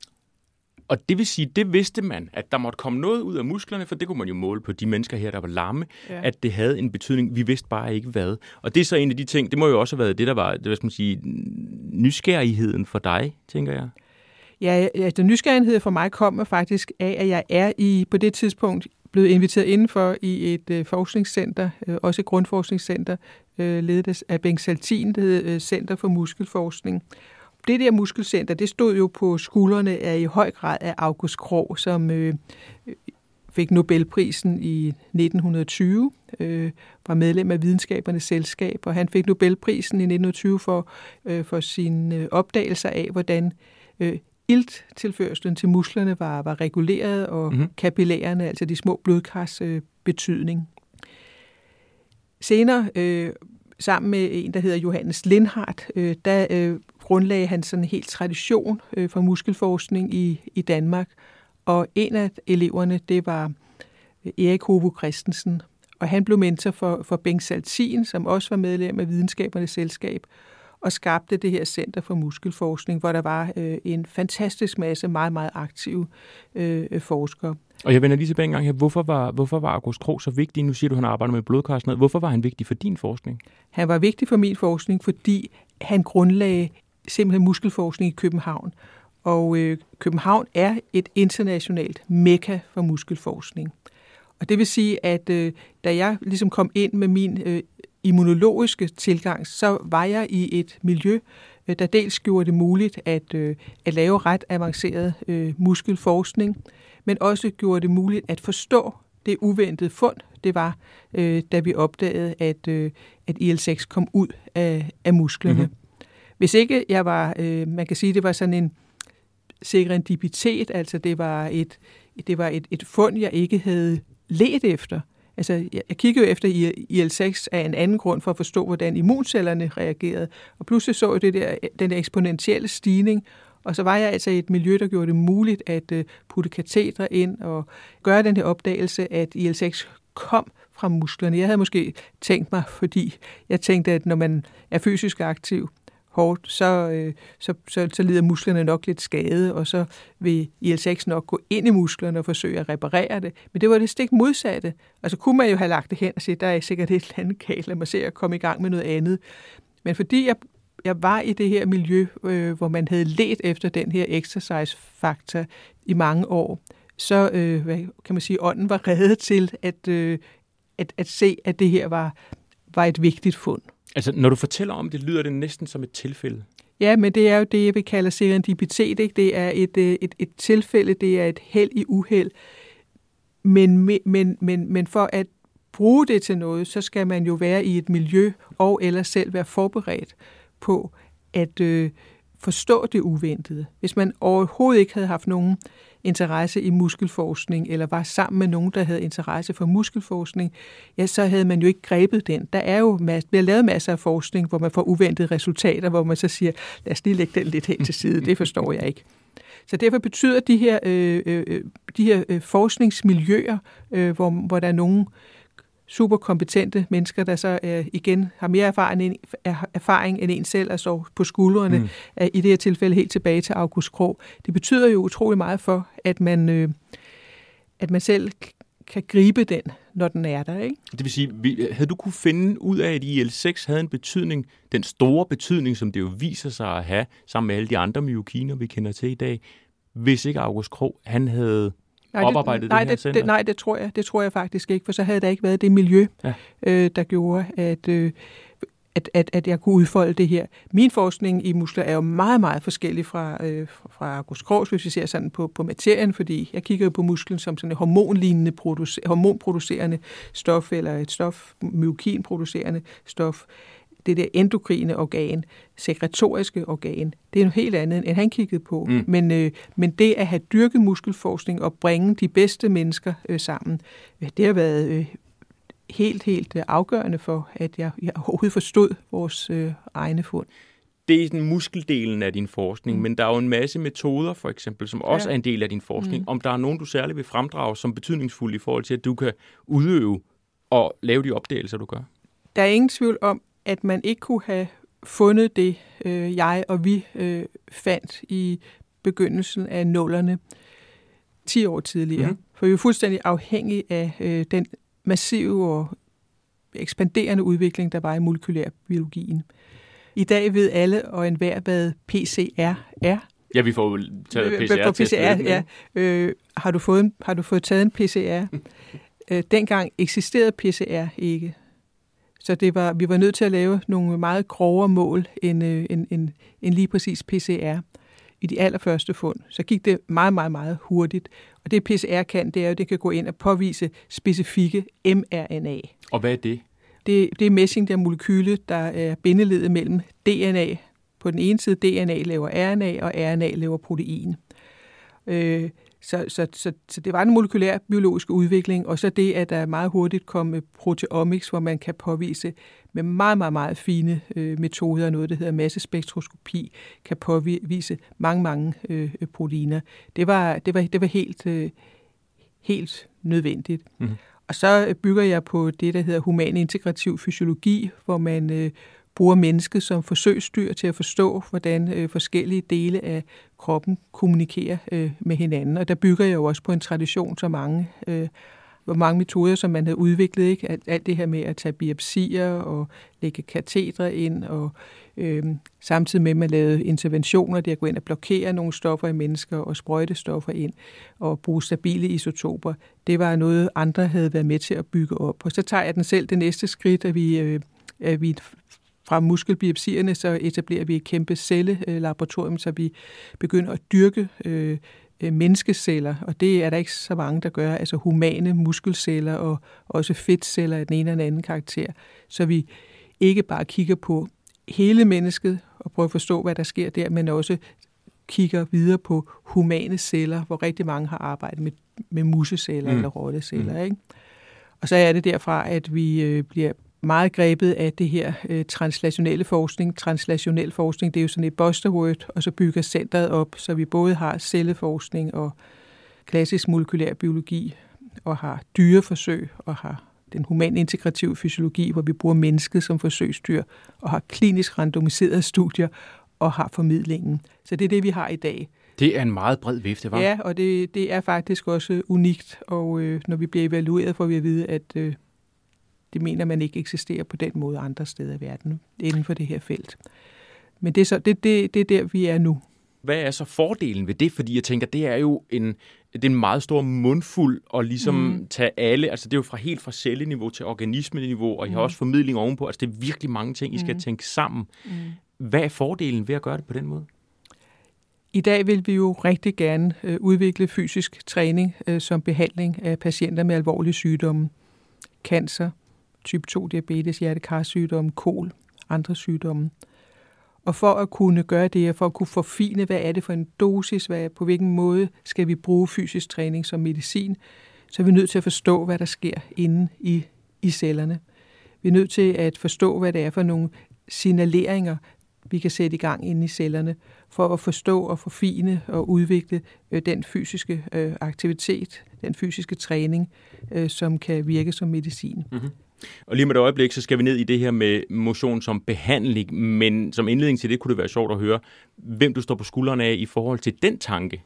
Og det vil sige, det vidste man, at der måtte komme noget ud af musklerne, for det kunne man jo måle på de mennesker her, der var lamme, ja. at det havde en betydning. Vi vidste bare ikke hvad. Og det er så en af de ting, det må jo også have været det, der var, det, hvad skal man sige, nysgerrigheden for dig, tænker jeg. Ja, altså nysgerrighed for mig kommer faktisk af, at jeg er i på det tidspunkt blevet inviteret indenfor i et øh, forskningscenter, øh, også et grundforskningscenter, øh, ledet af Bengt Saltin, der hedder øh, Center for Muskelforskning. Det der muskelcenter, det stod jo på skuldrene af i høj grad af August Krog, som øh, øh, fik Nobelprisen i 1920, øh, var medlem af Videnskabernes Selskab, og han fik Nobelprisen i 1920 for, øh, for sine øh, opdagelser af, hvordan øh, ilttilførslen til musklerne var, var reguleret, og mm-hmm. kapillærerne, altså de små blodkars øh, betydning. Senere, øh, sammen med en, der hedder Johannes Lindhardt, øh, der øh, grundlagde han sådan en helt tradition øh, for muskelforskning i, i Danmark. Og en af eleverne, det var øh, Erik Hovo Christensen. Og han blev mentor for, for Bengt Saltin, som også var medlem af Videnskabernes Selskab, og skabte det her Center for Muskelforskning, hvor der var øh, en fantastisk masse meget, meget aktive øh, forskere. Og jeg vender lige tilbage en gang her. Hvorfor var, hvorfor var August Krog så vigtig? Nu siger du, at han arbejder med blodkar noget. Hvorfor var han vigtig for din forskning? Han var vigtig for min forskning, fordi han grundlagde simpelthen muskelforskning i København. Og øh, København er et internationalt mekka for muskelforskning. Og det vil sige, at øh, da jeg ligesom kom ind med min øh, immunologiske tilgang, så var jeg i et miljø, øh, der dels gjorde det muligt at, øh, at lave ret avanceret øh, muskelforskning, men også gjorde det muligt at forstå det uventede fund, det var, øh, da vi opdagede, at, øh, at IL-6 kom ud af, af musklerne. Mm-hmm. Hvis ikke jeg var, øh, man kan sige, det var sådan en serendipitet, altså det var et, det var et, et fund, jeg ikke havde let efter. Altså, jeg kiggede jo efter IL-6 af en anden grund for at forstå, hvordan immuncellerne reagerede. Og pludselig så jeg det der, den der eksponentielle stigning, og så var jeg altså i et miljø, der gjorde det muligt at øh, putte katetre ind og gøre den her opdagelse, at IL-6 kom fra musklerne. Jeg havde måske tænkt mig, fordi jeg tænkte, at når man er fysisk aktiv, hårdt, så, øh, så, så, så lider musklerne nok lidt skade, og så vil IL-6 nok gå ind i musklerne og forsøge at reparere det. Men det var det stik modsatte. Altså kunne man jo have lagt det hen og sige, der er sikkert et eller andet galt, lad mig se at komme i gang med noget andet. Men fordi jeg, jeg var i det her miljø, øh, hvor man havde let efter den her exercise-faktor i mange år, så øh, hvad kan man sige, ånden var reddet til at, øh, at, at se, at det her var, var et vigtigt fund. Altså, når du fortæller om det, lyder det næsten som et tilfælde. Ja, men det er jo det, jeg vil kalde serendipitet. Ikke? Det er et, øh, et, et tilfælde, det er et held i uheld. Men, men, men, men for at bruge det til noget, så skal man jo være i et miljø og eller selv være forberedt på at øh, forstå det uventede. Hvis man overhovedet ikke havde haft nogen interesse i muskelforskning, eller var sammen med nogen, der havde interesse for muskelforskning, ja, så havde man jo ikke grebet den. Der er jo mas- bliver lavet masser af forskning, hvor man får uventede resultater, hvor man så siger, lad os lige lægge den lidt helt til side, det forstår jeg ikke. Så derfor betyder de her, øh, øh, øh de her øh, forskningsmiljøer, øh, hvor, hvor der er nogen, øh, kompetente mennesker, der så øh, igen har mere erfaring end, erfaring end en selv, altså på skuldrene, mm. i det her tilfælde helt tilbage til August Krog. Det betyder jo utrolig meget for, at man, øh, at man selv kan gribe den, når den er der. Ikke? Det vil sige, havde du kunne finde ud af, at IL-6 havde en betydning, den store betydning, som det jo viser sig at have, sammen med alle de andre myokiner, vi kender til i dag, hvis ikke August Krog, han havde nej, oparbejdet det, nej, det her det, det, nej, det tror jeg, det tror jeg faktisk ikke, for så havde der ikke været det miljø, ja. øh, der gjorde, at, øh, at, at, at jeg kunne udfolde det her. Min forskning i muskler er jo meget, meget forskellig fra, øh, fra August Krogs, hvis vi ser sådan på, på materien, fordi jeg kigger jo på musklen som sådan et hormonlignende, producer, hormonproducerende stof, eller et stof, myokinproducerende stof det der endokrine organ, sekretoriske organ, det er noget helt andet, end han kiggede på. Mm. Men, øh, men det at have dyrket muskelforskning og bringe de bedste mennesker øh, sammen, det har været øh, helt, helt øh, afgørende for, at jeg, jeg overhovedet forstod vores øh, egne fund. Det er den muskeldelen af din forskning, mm. men der er jo en masse metoder, for eksempel, som også ja. er en del af din forskning. Mm. Om der er nogen, du særligt vil fremdrage som betydningsfulde i forhold til, at du kan udøve og lave de opdagelser, du gør? Der er ingen tvivl om, at man ikke kunne have fundet det, øh, jeg og vi øh, fandt i begyndelsen af nullerne 10 år tidligere. Mm. For vi er fuldstændig afhængige af øh, den massive og ekspanderende udvikling, der var i molekylær biologien. I dag ved alle og enhver, hvad PCR er. Ja, vi får jo taget PCR. PCR ja. Øh, har, du fået, har du fået taget en PCR? øh, dengang eksisterede PCR ikke. Så det var, vi var nødt til at lave nogle meget grovere mål end, øh, end, end, end lige præcis PCR i de allerførste fund. Så gik det meget, meget, meget hurtigt. Og det PCR kan, det er jo, det kan gå ind og påvise specifikke mRNA. Og hvad er det? Det, det er messing, der molekyle, der er bindeledet mellem DNA. På den ene side, DNA laver RNA, og RNA laver protein. Øh, så, så, så, så det var en molekylær biologisk udvikling, og så det, at der meget hurtigt kom proteomics, hvor man kan påvise med meget, meget, meget fine øh, metoder, noget der hedder massespektroskopi, kan påvise mange, mange øh, proteiner. Det var, det var, det var helt, øh, helt nødvendigt. Mm. Og så bygger jeg på det, der hedder human integrativ fysiologi, hvor man øh, bruger mennesket som forsøgsdyr til at forstå, hvordan øh, forskellige dele af kroppen kommunikerer øh, med hinanden. Og der bygger jeg jo også på en tradition, så mange, øh, hvor mange metoder, som man havde udviklet. Ikke? Alt, alt det her med at tage biopsier og lægge katetre ind, og øh, samtidig med, at man lavede interventioner, det at gå ind og blokere nogle stoffer i mennesker og sprøjte stoffer ind og bruge stabile isotoper. Det var noget, andre havde været med til at bygge op. Og så tager jeg den selv det næste skridt, at vi øh, at vi fra muskelbiopsierne, så etablerer vi et kæmpe cellelaboratorium, så vi begynder at dyrke øh, øh, menneskeceller, og det er der ikke så mange, der gør, altså humane muskelceller og også fedtceller af den ene eller anden karakter, så vi ikke bare kigger på hele mennesket og prøver at forstå, hvad der sker der, men også kigger videre på humane celler, hvor rigtig mange har arbejdet med, med museceller mm. eller rotteceller. Mm. Ikke? Og så er det derfra, at vi øh, bliver meget grebet af det her øh, translationelle forskning. Translationel forskning, det er jo sådan et buzzword, og så bygger centret op, så vi både har celleforskning og klassisk molekylær biologi, og har dyreforsøg, og har den human integrative fysiologi, hvor vi bruger mennesket som forsøgsdyr, og har klinisk randomiserede studier, og har formidlingen. Så det er det, vi har i dag. Det er en meget bred vifte, var? Ja, og det, det er faktisk også unikt, og øh, når vi bliver evalueret, får vi at vide, at øh, det mener man ikke eksisterer på den måde andre steder i verden inden for det her felt. Men det er, så, det, det, det er der, vi er nu. Hvad er så fordelen ved det? Fordi jeg tænker, det er jo en, det er en meget stor mundfuld at ligesom mm. tage alle, altså det er jo fra helt fra celleniveau til organismeniveau, og I har mm. også formidling ovenpå, altså det er virkelig mange ting, I skal mm. tænke sammen. Mm. Hvad er fordelen ved at gøre det på den måde? I dag vil vi jo rigtig gerne øh, udvikle fysisk træning øh, som behandling af patienter med alvorlige sygdomme. Cancer, type 2-diabetes, hjertekarsygdomme, kol, andre sygdomme. Og for at kunne gøre det, og for at kunne forfine, hvad er det for en dosis, hvad er, på hvilken måde skal vi bruge fysisk træning som medicin, så er vi nødt til at forstå, hvad der sker inde i, i cellerne. Vi er nødt til at forstå, hvad det er for nogle signaleringer, vi kan sætte i gang inde i cellerne, for at forstå og forfine og udvikle øh, den fysiske øh, aktivitet, den fysiske træning, øh, som kan virke som medicin. Mm-hmm. Og lige med et øjeblik, så skal vi ned i det her med motion som behandling, men som indledning til det kunne det være sjovt at høre, hvem du står på skuldrene af i forhold til den tanke.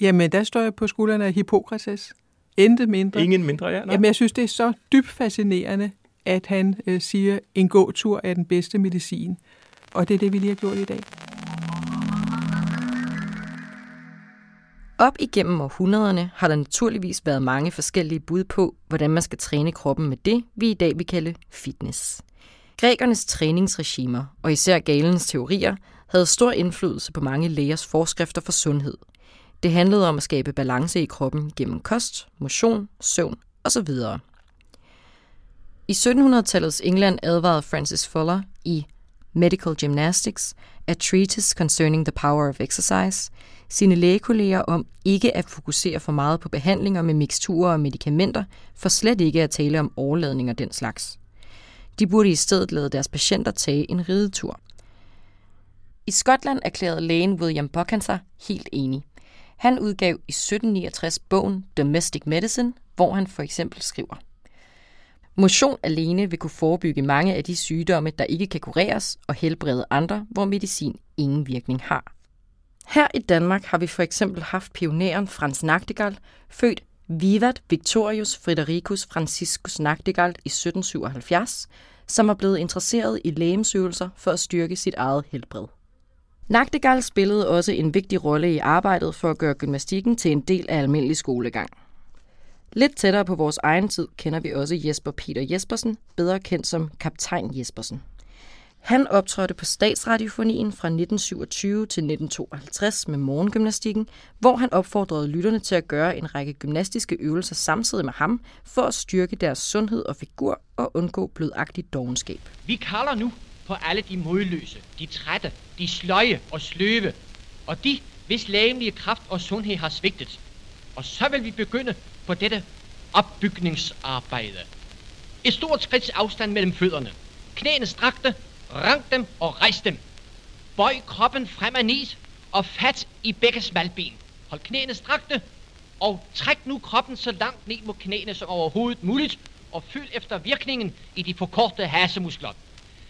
Jamen, der står jeg på skuldrene af Hippokrates. Intet mindre. Ingen mindre, ja. Nej. Jamen, jeg synes, det er så dybt fascinerende, at han øh, siger, en gåtur er den bedste medicin. Og det er det, vi lige har gjort i dag. Op igennem århundrederne har der naturligvis været mange forskellige bud på, hvordan man skal træne kroppen med det, vi i dag vil kalde fitness. Grækernes træningsregimer, og især Galens teorier, havde stor indflydelse på mange lægers forskrifter for sundhed. Det handlede om at skabe balance i kroppen gennem kost, motion, søvn osv. I 1700-tallets England advarede Francis Fuller i Medical Gymnastics, A Treatise Concerning the Power of Exercise, sine lægekolleger om ikke at fokusere for meget på behandlinger med miksturer og medicamenter, for slet ikke at tale om overladning og den slags. De burde i stedet lade deres patienter tage en ridetur. I Skotland erklærede lægen William Buchan sig helt enig. Han udgav i 1769 bogen Domestic Medicine, hvor han for eksempel skriver Motion alene vil kunne forebygge mange af de sygdomme, der ikke kan kureres, og helbrede andre, hvor medicin ingen virkning har. Her i Danmark har vi for eksempel haft pioneren Frans Nachtigall, født Vivat Victorius Fredericus Franciscus Nachtigall i 1777, som er blevet interesseret i lægemsøvelser for at styrke sit eget helbred. Nachtigall spillede også en vigtig rolle i arbejdet for at gøre gymnastikken til en del af almindelig skolegang. Lidt tættere på vores egen tid kender vi også Jesper Peter Jespersen, bedre kendt som Kaptajn Jespersen. Han optrådte på Statsradiofonien fra 1927 til 1952 med morgengymnastikken, hvor han opfordrede lytterne til at gøre en række gymnastiske øvelser samtidig med ham, for at styrke deres sundhed og figur og undgå blødagtig dogenskab. Vi kalder nu på alle de modløse, de trætte, de sløje og sløve, og de, hvis lægemlige kraft og sundhed har svigtet. Og så vil vi begynde på dette opbygningsarbejde. Et stort skridt afstand mellem fødderne. Knæene strakte, rank dem og rejs dem. Bøj kroppen frem af nis og fat i begge smalben. Hold knæene strakte og træk nu kroppen så langt ned mod knæene som overhovedet muligt og fyld efter virkningen i de forkortede hasemuskler.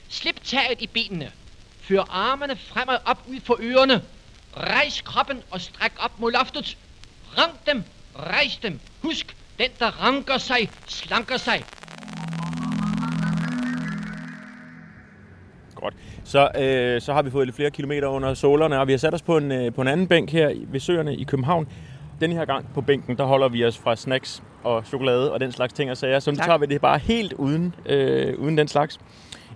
Slip taget i benene. Før armene fremad op ud for ørerne. Rejs kroppen og stræk op mod loftet. Rank dem, rejs dem. Husk, den der ranker sig, slanker sig. Godt. Så, øh, så har vi fået lidt flere kilometer under solerne, og vi har sat os på en, øh, på en anden bænk her ved Søerne i København. Den her gang på bænken, der holder vi os fra snacks og chokolade og den slags ting og sager. Så nu tager vi det bare helt uden, øh, uden den slags.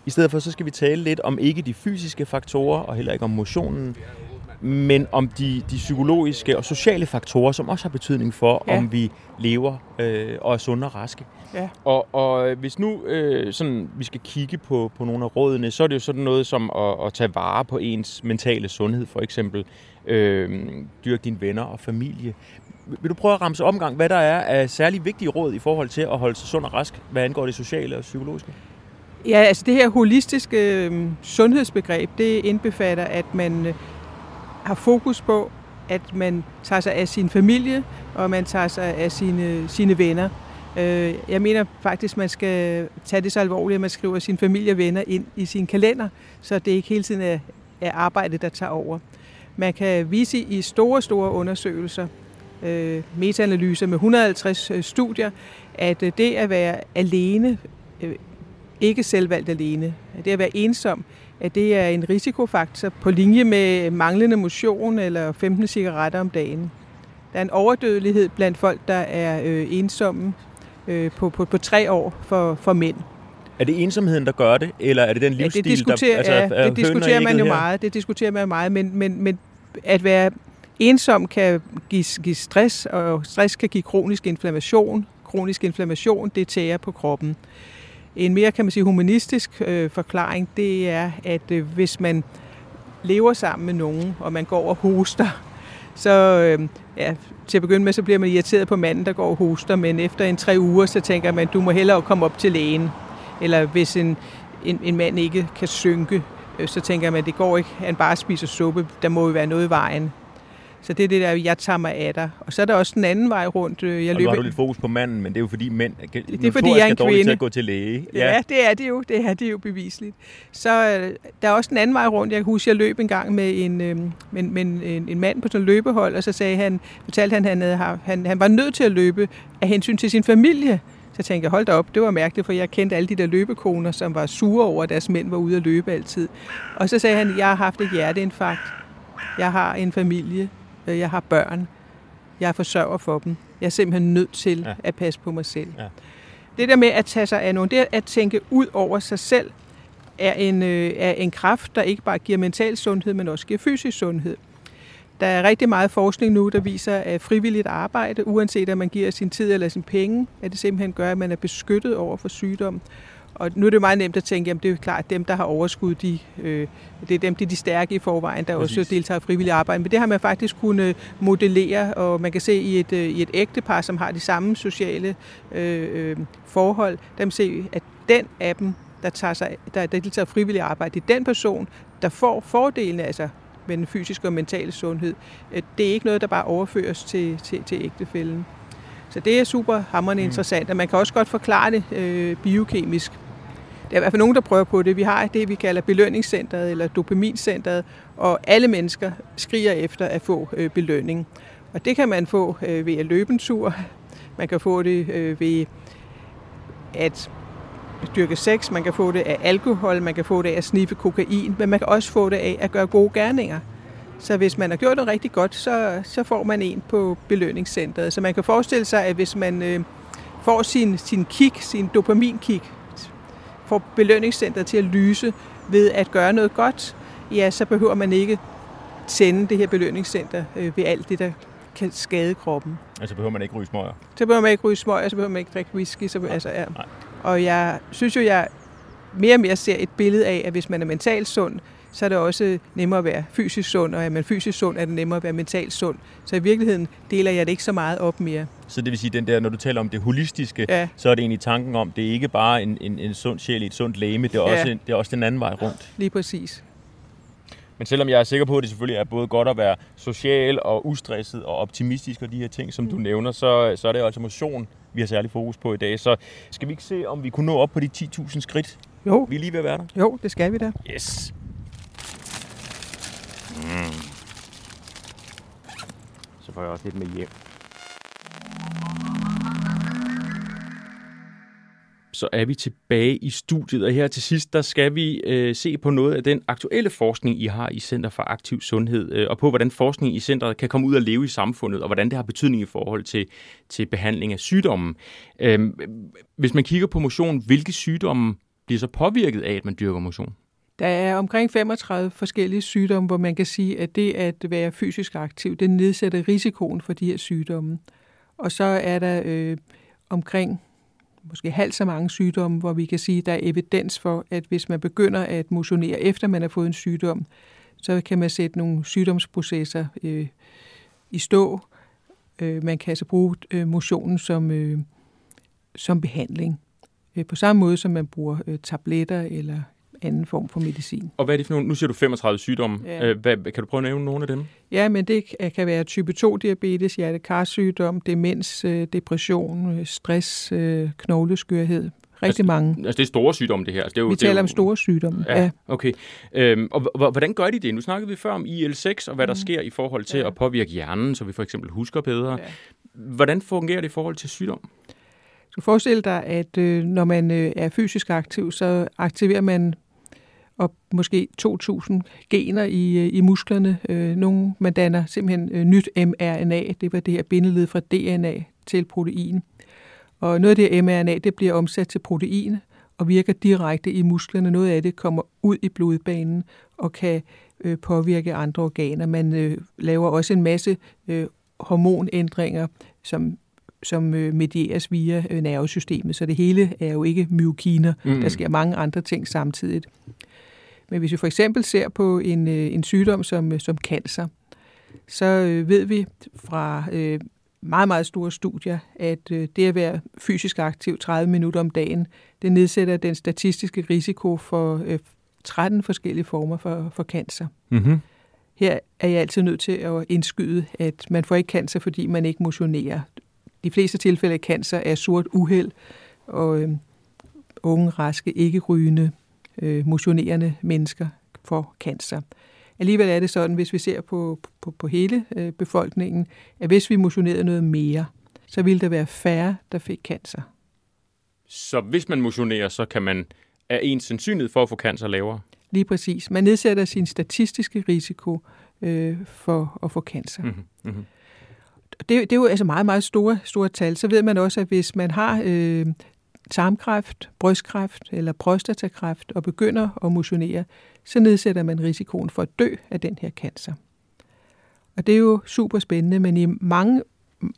I stedet for, så skal vi tale lidt om ikke de fysiske faktorer, og heller ikke om motionen, men om de, de psykologiske og sociale faktorer, som også har betydning for, ja. om vi lever øh, og er sunde og raske. Ja. Og, og hvis nu øh, sådan, vi skal kigge på, på nogle af rådene, så er det jo sådan noget som at, at tage vare på ens mentale sundhed, for eksempel. Øh, dyrke dine venner og familie. Vil du prøve at ramse omgang, hvad der er af særlig vigtige råd i forhold til at holde sig sund og rask, hvad angår det sociale og psykologiske? Ja, altså det her holistiske øh, sundhedsbegreb, det indbefatter, at man øh, har fokus på, at man tager sig af sin familie, og man tager sig af sine, sine venner. Øh, jeg mener faktisk, man skal tage det så alvorligt, at man skriver sine familie og venner ind i sin kalender, så det ikke hele tiden er, er arbejdet, der tager over. Man kan vise i store, store undersøgelser, øh, metaanalyser med 150 øh, studier, at øh, det at være alene, øh, ikke selvvalgt alene, det at være ensom, at det er en risikofaktor på linje med manglende motion eller 15 cigaretter om dagen. Der er en overdødelighed blandt folk, der er øh, ensomme øh, på, på, på tre år for, for mænd. Er det ensomheden, der gør det, eller er det den livsstil, ja, det diskuterer, der altså, ja, det diskuterer man jo her? meget. Det diskuterer man meget, men, men, men at være ensom kan give, give stress, og stress kan give kronisk inflammation. Kronisk inflammation, det tærer på kroppen. En mere, kan man sige, humanistisk øh, forklaring, det er, at øh, hvis man lever sammen med nogen, og man går og hoster, så øh, ja, til at begynde med, så bliver man irriteret på manden, der går og hoster, men efter en tre uger, så tænker man, du må hellere komme op til lægen. Eller hvis en, en, en mand ikke kan synke, øh, så tænker man, det går ikke, han bare spiser suppe, der må jo være noget i vejen. Så det er det der, jeg tager mig af dig. Og så er der også den anden vej rundt. Øh, jeg og løber... har du lidt fokus på manden, men det er jo fordi mænd det er, fordi jeg er en kvinde. til at gå til læge. Ja. ja, det er det jo. Det er det jo bevisligt. Så øh, der er også den anden vej rundt. Jeg kan huske, jeg løb en gang med en, øh, med, med en, en, en mand på sådan en løbehold, og så sagde han, fortalte han, han, havde, han, han var nødt til at løbe af hensyn til sin familie. Så tænkte jeg, hold da op, det var mærkeligt, for jeg kendte alle de der løbekoner, som var sure over, at deres mænd var ude at løbe altid. Og så sagde han, jeg har haft et hjerteinfarkt. Jeg har en familie. Øh, jeg har børn. Jeg er forsørger for dem. Jeg er simpelthen nødt til Ja. ja. at passe på mig selv. Ja. Det der med at tage sig af nogen, det at tænke ud over sig selv, er en, øh, er en kraft, der ikke bare giver mental sundhed, men også giver fysisk sundhed. Der er rigtig meget forskning nu, der viser, at frivilligt arbejde, uanset om man giver sin tid eller sin penge, at det simpelthen gør, at man er beskyttet over for sygdom. Og nu er det jo meget nemt at tænke, at det er jo klart, at dem, der har overskud, de, øh, det er dem, det er de stærke i forvejen, der Præcis. også deltager i frivilligt arbejde. Men det har man faktisk kunnet modellere, og man kan se i et, øh, i et ægtepar, som har de samme sociale øh, øh, forhold, der kan man se, at den af dem, der, tager sig, der, der deltager i frivilligt arbejde, det er den person, der får fordelene, altså med den fysiske og mentale sundhed. Øh, Det er ikke noget, der bare overføres til, til, til ægtefælden. Så det er super hammerende Mm. interessant, og man kan også godt forklare det øh, biokemisk. Der er i hvert fald nogen, der prøver på det. Vi har det, vi kalder belønningscentret eller dopamincentret, og alle mennesker skriger efter at få øh, belønning. Og det kan man få øh, ved at løbe en tur. Man kan få det øh, ved at dyrke sex, man kan få det af alkohol, man kan få det af at sniffe kokain, men man kan også få det af at gøre gode gerninger. Så hvis man har gjort noget rigtig godt, så, så får man en på belønningscentret. Så man kan forestille sig, at hvis man øh, får sin, sin kick, sin dopaminkick, får belønningscentret til at lyse ved at gøre noget godt, ja, så behøver man ikke tænde det her belønningscenter øh, ved alt det, der kan skade kroppen. Altså behøver man ikke ryge smøger. Så behøver man ikke ryge smøg, så behøver man ikke drikke whisky. Så, altså, ja. nej. Og jeg synes jo, jeg mere og mere ser et billede af, at hvis man er mentalt sund, så er det også nemmere at være fysisk sund, og er man fysisk sund, er det nemmere at være mentalt sund. Så i virkeligheden deler jeg det ikke så meget op mere. Så det vil sige, den der, når du taler om det holistiske, Ja. så er det egentlig tanken om, det er ikke bare en, en, en sund sjæl i et sundt læme, det er, Ja. også, det er også den anden vej rundt. Lige præcis. Men selvom jeg er sikker på, at det selvfølgelig er både godt at være social og ustresset og optimistisk og de her ting, som du nævner, så, så er det jo altså motion, vi har særlig fokus på i dag. Så skal vi ikke se, om vi kunne nå op på de 10.000 skridt? Jo, Vi er lige ved at være der. jo, det skal vi da. Yes. Mm. Så får jeg også lidt med hjem. Så er vi tilbage i studiet, og her til sidst, der skal vi øh, se på noget af den aktuelle forskning, I har i Center for Aktiv Sundhed, øh, og på hvordan forskning i centret kan komme ud og leve i samfundet, og hvordan det har betydning i forhold til, til behandling af sygdommen. Øh, hvis man kigger på motion, hvilke sygdomme bliver så påvirket af, at man dyrker motion? Der er omkring 35 forskellige sygdomme, hvor man kan sige, at det at være fysisk aktiv, det nedsætter risikoen for de her sygdomme. Og så er der øh, omkring måske halvt så mange sygdomme, hvor vi kan sige, at der er evidens for, at hvis man begynder at motionere efter man har fået en sygdom, så kan man sætte nogle sygdomsprocesser øh, i stå. Øh, man kan altså bruge øh, motionen som, øh, som behandling. Øh, på samme måde som man bruger øh, tabletter eller anden form for medicin. Og hvad er det for nogle? Nu siger du 35 sygdomme. Ja. Øh, Hvad, kan du prøve at nævne nogle af dem? Ja, men det kan- være type 2-diabetes, hjertekarsygdom, demens, øh, depression, øh, stress, knogleskørhed. Rigtig Altså, mange. Altså, det er store sygdomme, det her. Altså, det er jo, Vi det er taler jo, om store sygdomme. Ja, Ja. okay. Øhm, og hvordan gør de det? Nu snakkede vi før om IL-6, og hvad der sker i forhold til Mm. Ja. at påvirke hjernen, så vi for eksempel husker bedre. Ja. Hvordan fungerer det i forhold til sygdom? Du kan forestille dig, at øh, når man øh, er fysisk aktiv, så aktiverer man op måske 2.000 gener i, øh, i musklerne. Øh, nogle, man danner simpelthen øh, nyt mRNA, det var det her bindeled fra DNA til protein. Og noget af det her mRNA, det bliver omsat til protein og virker direkte i musklerne. Noget af det kommer ud i blodbanen og kan øh, påvirke andre organer. Man øh, laver også en masse øh, hormonændringer, som som øh, medieres via øh, nervesystemet. Så det hele er jo ikke myokiner. Mm. Mm. Der sker mange andre ting samtidigt. Men hvis vi for eksempel ser på en, øh, en sygdom som, øh, som cancer, så øh, ved vi fra meget, meget store studier, at det at være fysisk aktiv 30 minutter om dagen, det nedsætter den statistiske risiko for øh, 13 forskellige former for, for cancer. Mm-hmm. Her er jeg altid nødt til at indskyde, at man får ikke cancer, fordi man ikke motionerer. De fleste tilfælde af cancer er sort uheld, og øh, unge, raske, ikke rygende, øh, motionerende mennesker får cancer. Alligevel er det sådan, hvis vi ser på, på, på hele øh, befolkningen, at hvis vi motionerede noget mere, så ville der være færre, der fik cancer. Så hvis man motionerer, så kan man er ens sandsynlighed for at få cancer lavere. Lige præcis. Man nedsætter sin statistiske risiko øh, for at få cancer. Mm-hmm. Mm-hmm. det, det er jo altså meget, meget store, store tal. Så ved man også, at hvis man har øh, tarmkræft, brystkræft eller prostatakræft og begynder at motionere, så nedsætter man risikoen for at dø af den her cancer. Og det er jo super spændende, men i mange,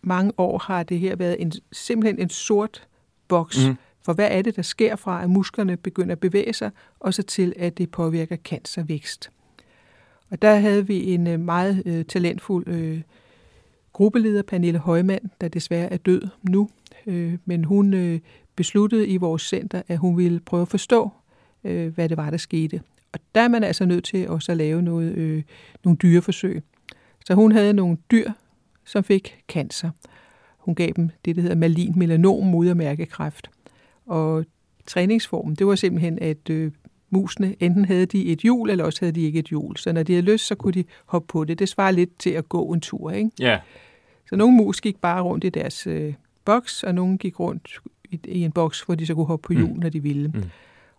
mange år har det her været en, simpelthen en sort boks. Mm. For hvad er det, der sker fra, at musklerne begynder at bevæge sig, og så til, at det påvirker cancervækst. Og der havde vi en øh, meget øh, talentfuld øh, gruppeleder, Pernille Højmand, der desværre er død nu. Øh, men hun øh, besluttede i vores center, at hun ville prøve at forstå, øh, hvad det var, der skete. Og der er man altså nødt til også at lave noget, øh, nogle dyreforsøg. Så hun havde nogle dyr, som fik cancer. Hun gav dem det, der hedder malin melanom modermærkekræft. Og træningsformen, det var simpelthen, at øh, musene enten havde de et hjul, eller også havde de ikke et hjul. Så når de havde lyst, så kunne de hoppe på det. Det svarer lidt til at gå en tur, ikke? Ja. Så nogle mus gik bare rundt i deres øh, boks, og nogle gik rundt i, i en boks, hvor de så kunne hoppe på hjul, mm. når de ville. Mm.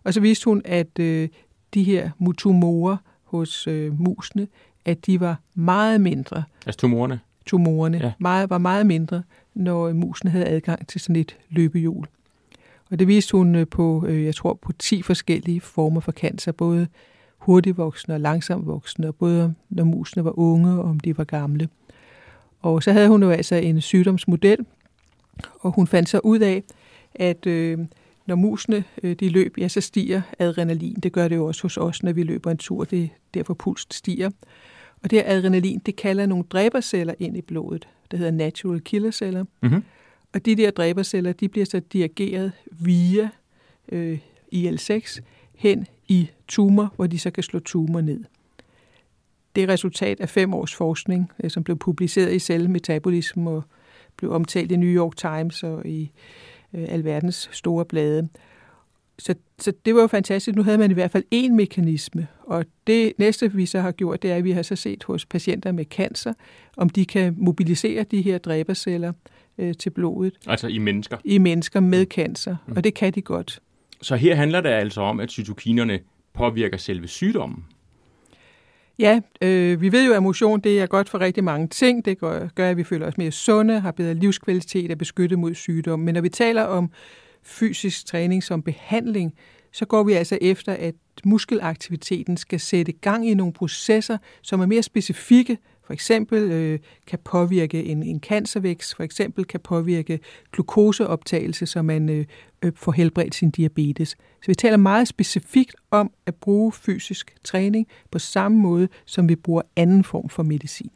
Og så viste hun, at øh, de her tumorer hos øh, musene, at de var meget mindre. Altså tumorerne? Tumorerne ja. meget, var meget mindre, når musene havde adgang til sådan et løbehjul. Og det viste hun øh, på, øh, jeg tror, på 10 forskellige former for cancer, både hurtigvoksende og langsomvoksende, og både når musene var unge og om de var gamle. Og så havde hun jo altså en sygdomsmodel, og hun fandt så ud af, at øh, når musene øh, de løb, ja, så stiger adrenalin. Det gør det jo også hos os, når vi løber en tur. Det er derfor puls stiger. Og det her adrenalin, det kalder nogle dræberceller ind i blodet. Det hedder natural killer celler. Mm-hmm. Og de der dræberceller, de bliver så dirigeret via øh, IL-6 hen i tumor, hvor de så kan slå tumor ned. Det er resultat af fem års forskning, øh, som blev publiceret i Cell Metabolism og blev omtalt i New York Times og i øh, alverdens store blade. Så, så det var jo fantastisk. Nu havde man i hvert fald én mekanisme, og det næste, vi så har gjort, det er, at vi har så set hos patienter med cancer, om de kan mobilisere de her dræberceller øh, til blodet. Altså i mennesker? I mennesker med cancer, mm. og det kan de godt. Så her handler det altså om, at cytokinerne påvirker selve sygdommen? Ja, øh, vi ved jo, at motion det er godt for rigtig mange ting. Det gør, gør, at vi føler os mere sunde, har bedre livskvalitet og beskyttet mod sygdom. Men når vi taler om fysisk træning som behandling, så går vi altså efter, at muskelaktiviteten skal sætte gang i nogle processer, som er mere specifikke for eksempel øh, kan påvirke en, en cancervækst, for eksempel kan påvirke glukoseoptagelse, så man øh, øh, får helbredt sin diabetes. Så vi taler meget specifikt om at bruge fysisk træning på samme måde, som vi bruger anden form for medicin.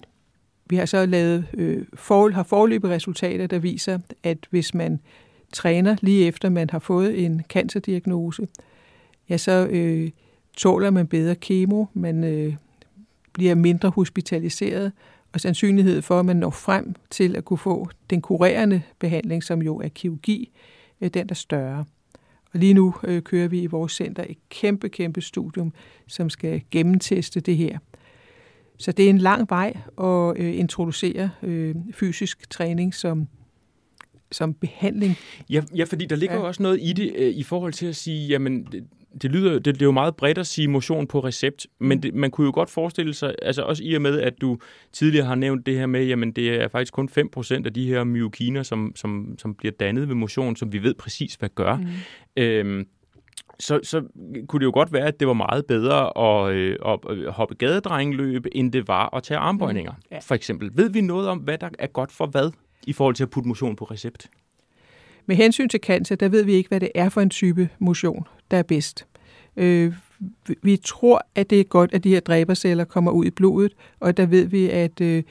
Vi har så lavet øh, for, har forløbige resultater, der viser, at hvis man træner lige efter man har fået en cancerdiagnose, ja, så øh, tåler man bedre kemo, man øh, bliver mindre hospitaliseret, og sandsynlighed for, at man når frem til at kunne få den kurerende behandling, som jo er kirurgi, øh, den er større. Og lige nu øh, kører vi i vores center et kæmpe, kæmpe studium, som skal gennemteste det her. Så det er en lang vej at øh, introducere fysisk træning som som behandling. Ja, ja fordi der ligger ja. jo også noget i det i forhold til at sige, jamen det lyder det, det er jo meget bredt at sige motion på recept, men det, man kunne jo godt forestille sig, altså også i og med, at du tidligere har nævnt det her med, jamen det er faktisk kun 5% af de her myokiner, som, som, som bliver dannet ved motion, som vi ved præcis, hvad gør. Mm. Øhm, så, så kunne det jo godt være, at det var meget bedre at, øh, at hoppe gadedrengløb, end det var at tage armbøjninger, mm. ja. for eksempel. Ved vi noget om, hvad der er godt for hvad i forhold til at putte motion på recept? Med hensyn til cancer, der ved vi ikke, hvad det er for en type motion, der er bedst. Øh, vi tror, at det er godt, at de her dræberceller kommer ud i blodet, og der ved vi, at øh,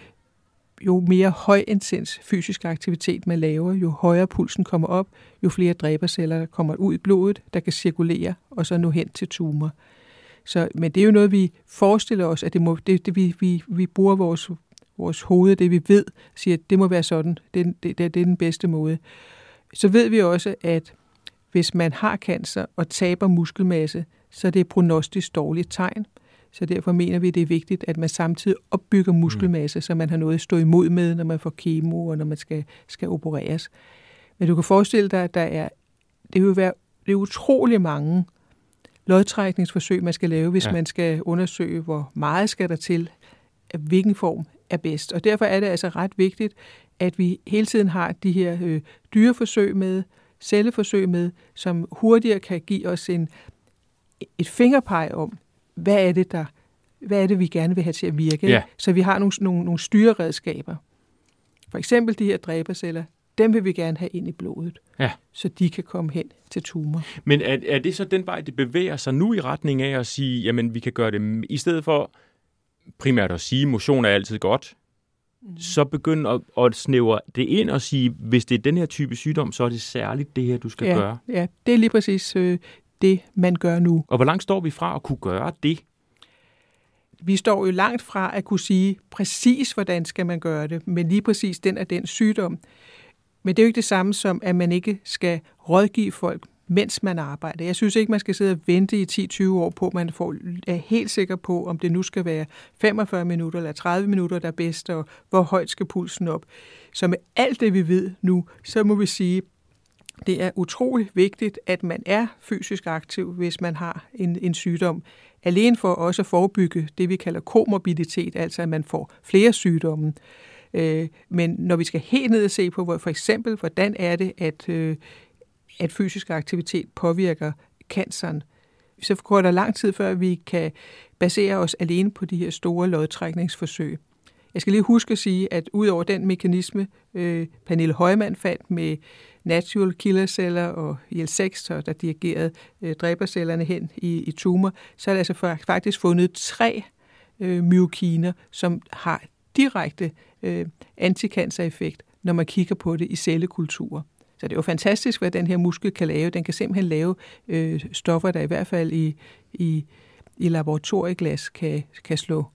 jo mere højintens fysisk aktivitet man laver, jo højere pulsen kommer op, jo flere dræberceller der kommer ud i blodet, der kan cirkulere og så nå hen til tumor. Så, men det er jo noget, vi forestiller os, at det, må, det, det vi, vi, vi bruger vores, vores hoved, det vi ved, siger, at det må være sådan, det, det, det, det er den bedste måde. Så ved vi også, at hvis man har cancer og taber muskelmasse, så det er prognostisk dårligt tegn. Så derfor mener vi, det er vigtigt, at man samtidig opbygger muskelmasse, så man har noget at stå imod med, når man får kemo og når man skal, skal opereres. Men du kan forestille dig, at der er, det vil være det er utrolig mange lodtrækningsforsøg, man skal lave, hvis ja. man skal undersøge, hvor meget skal der til, hvilken form er bedst. Og derfor er det altså ret vigtigt, at vi hele tiden har de her øh, dyreforsøg med, celleforsøg med, som hurtigere kan give os en, et fingerpeg om, hvad er det, der, hvad er det, vi gerne vil have til at virke. Ja. Så vi har nogle, nogle, nogle styreredskaber. For eksempel de her dræberceller, dem vil vi gerne have ind i blodet, Ja. så de kan komme hen til tumor. Men er, er det så den vej, det bevæger sig nu i retning af at sige, jamen vi kan gøre det, i stedet for primært at sige, motion er altid godt. Så begynde at, at snævre det ind og sige, hvis det er den her type sygdom, så er det særligt det her, du skal ja, gøre. Ja, det er lige præcis øh, det, man gør nu. Og hvor langt står vi fra at kunne gøre det? Vi står jo langt fra at kunne sige præcis, hvordan skal man gøre det, men lige præcis den og den sygdom. Men det er jo ikke det samme som, at man ikke skal rådgive folk, mens man arbejder. Jeg synes ikke, man skal sidde og vente i 10-20 år på, at man får, er helt sikker på, om det nu skal være 45 minutter eller 30 minutter, der er bedst, og hvor højt skal pulsen op. Så med alt det, vi ved nu, så må vi sige, det er utrolig vigtigt, at man er fysisk aktiv, hvis man har en, en sygdom. Alene for også at forebygge det, vi kalder komorbiditet, altså at man får flere sygdomme. Øh, men når vi skal helt ned og se på, hvor, for eksempel, hvordan er det, at, øh, at fysisk aktivitet påvirker canceren, så går der lang tid før, vi kan basere os alene på de her store lodtrækningsforsøg. Jeg skal lige huske at sige, at udover den mekanisme, øh, Pernille Højmand fandt med natural killer celler og IL-6, der dirigerede øh, dræbercellerne hen i, i tumor, så er der altså faktisk fundet tre øh, myokiner, som har direkte øh, antikancereffekt, når man kigger på det i cellekulturer. Så det er jo fantastisk, hvad den her muskel kan lave. Den kan simpelthen lave øh, stoffer, der i hvert fald i, i, i laboratorieglas kan, kan slå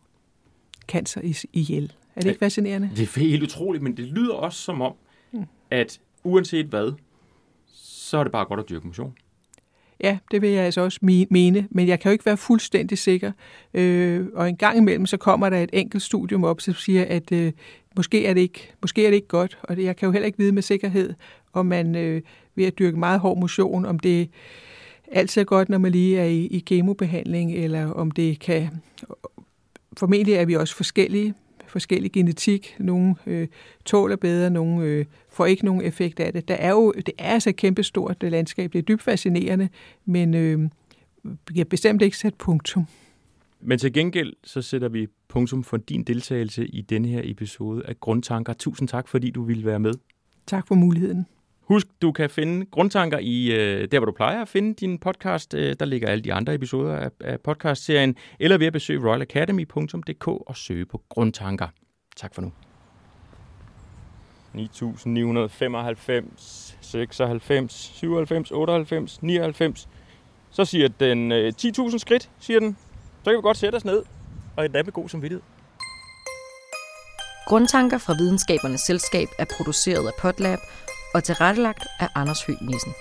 cancer ihjel. Er det ikke fascinerende? Det er helt utroligt, men det lyder også som om, at uanset hvad, så er det bare godt at dyrke motion. Ja, det vil jeg altså også mene, men jeg kan jo ikke være fuldstændig sikker. Øh, og en gang imellem, så kommer der et enkelt studium op, som siger, at øh, måske, er det ikke, måske er det ikke godt, og det, jeg kan jo heller ikke vide med sikkerhed, om man øh, ved at dyrke meget hård motion, om det altid er godt, når man lige er i, i kemobehandling, eller om det kan... Formentlig er vi også forskellige, forskellig genetik. Nogle øh, tåler bedre, nogle øh, får ikke nogen effekt af det. Der er jo, det er altså et kæmpestort landskab. Det er dybt fascinerende, men øh, kan bestemt ikke sætte punktum. Men til gengæld, så sætter vi punktum for din deltagelse i denne her episode af Grundtanker. Tusind tak, fordi du ville være med. Tak for muligheden. Husk, du kan finde grundtanker i øh, der, hvor du plejer at finde din podcast. Øh, der ligger alle de andre episoder af, af podcastserien, eller ved at besøge royalacademy.dk og søge på grundtanker. Tak for nu. 9.995, 96, 97, 98, 99. Så siger den øh, 10.000 skridt, siger den. Så kan vi godt sætte os ned og et med god samvittighed. Grundtanker fra Videnskabernes Selskab er produceret af Potlab og tilrettelagt af Anders Høgh Nissen.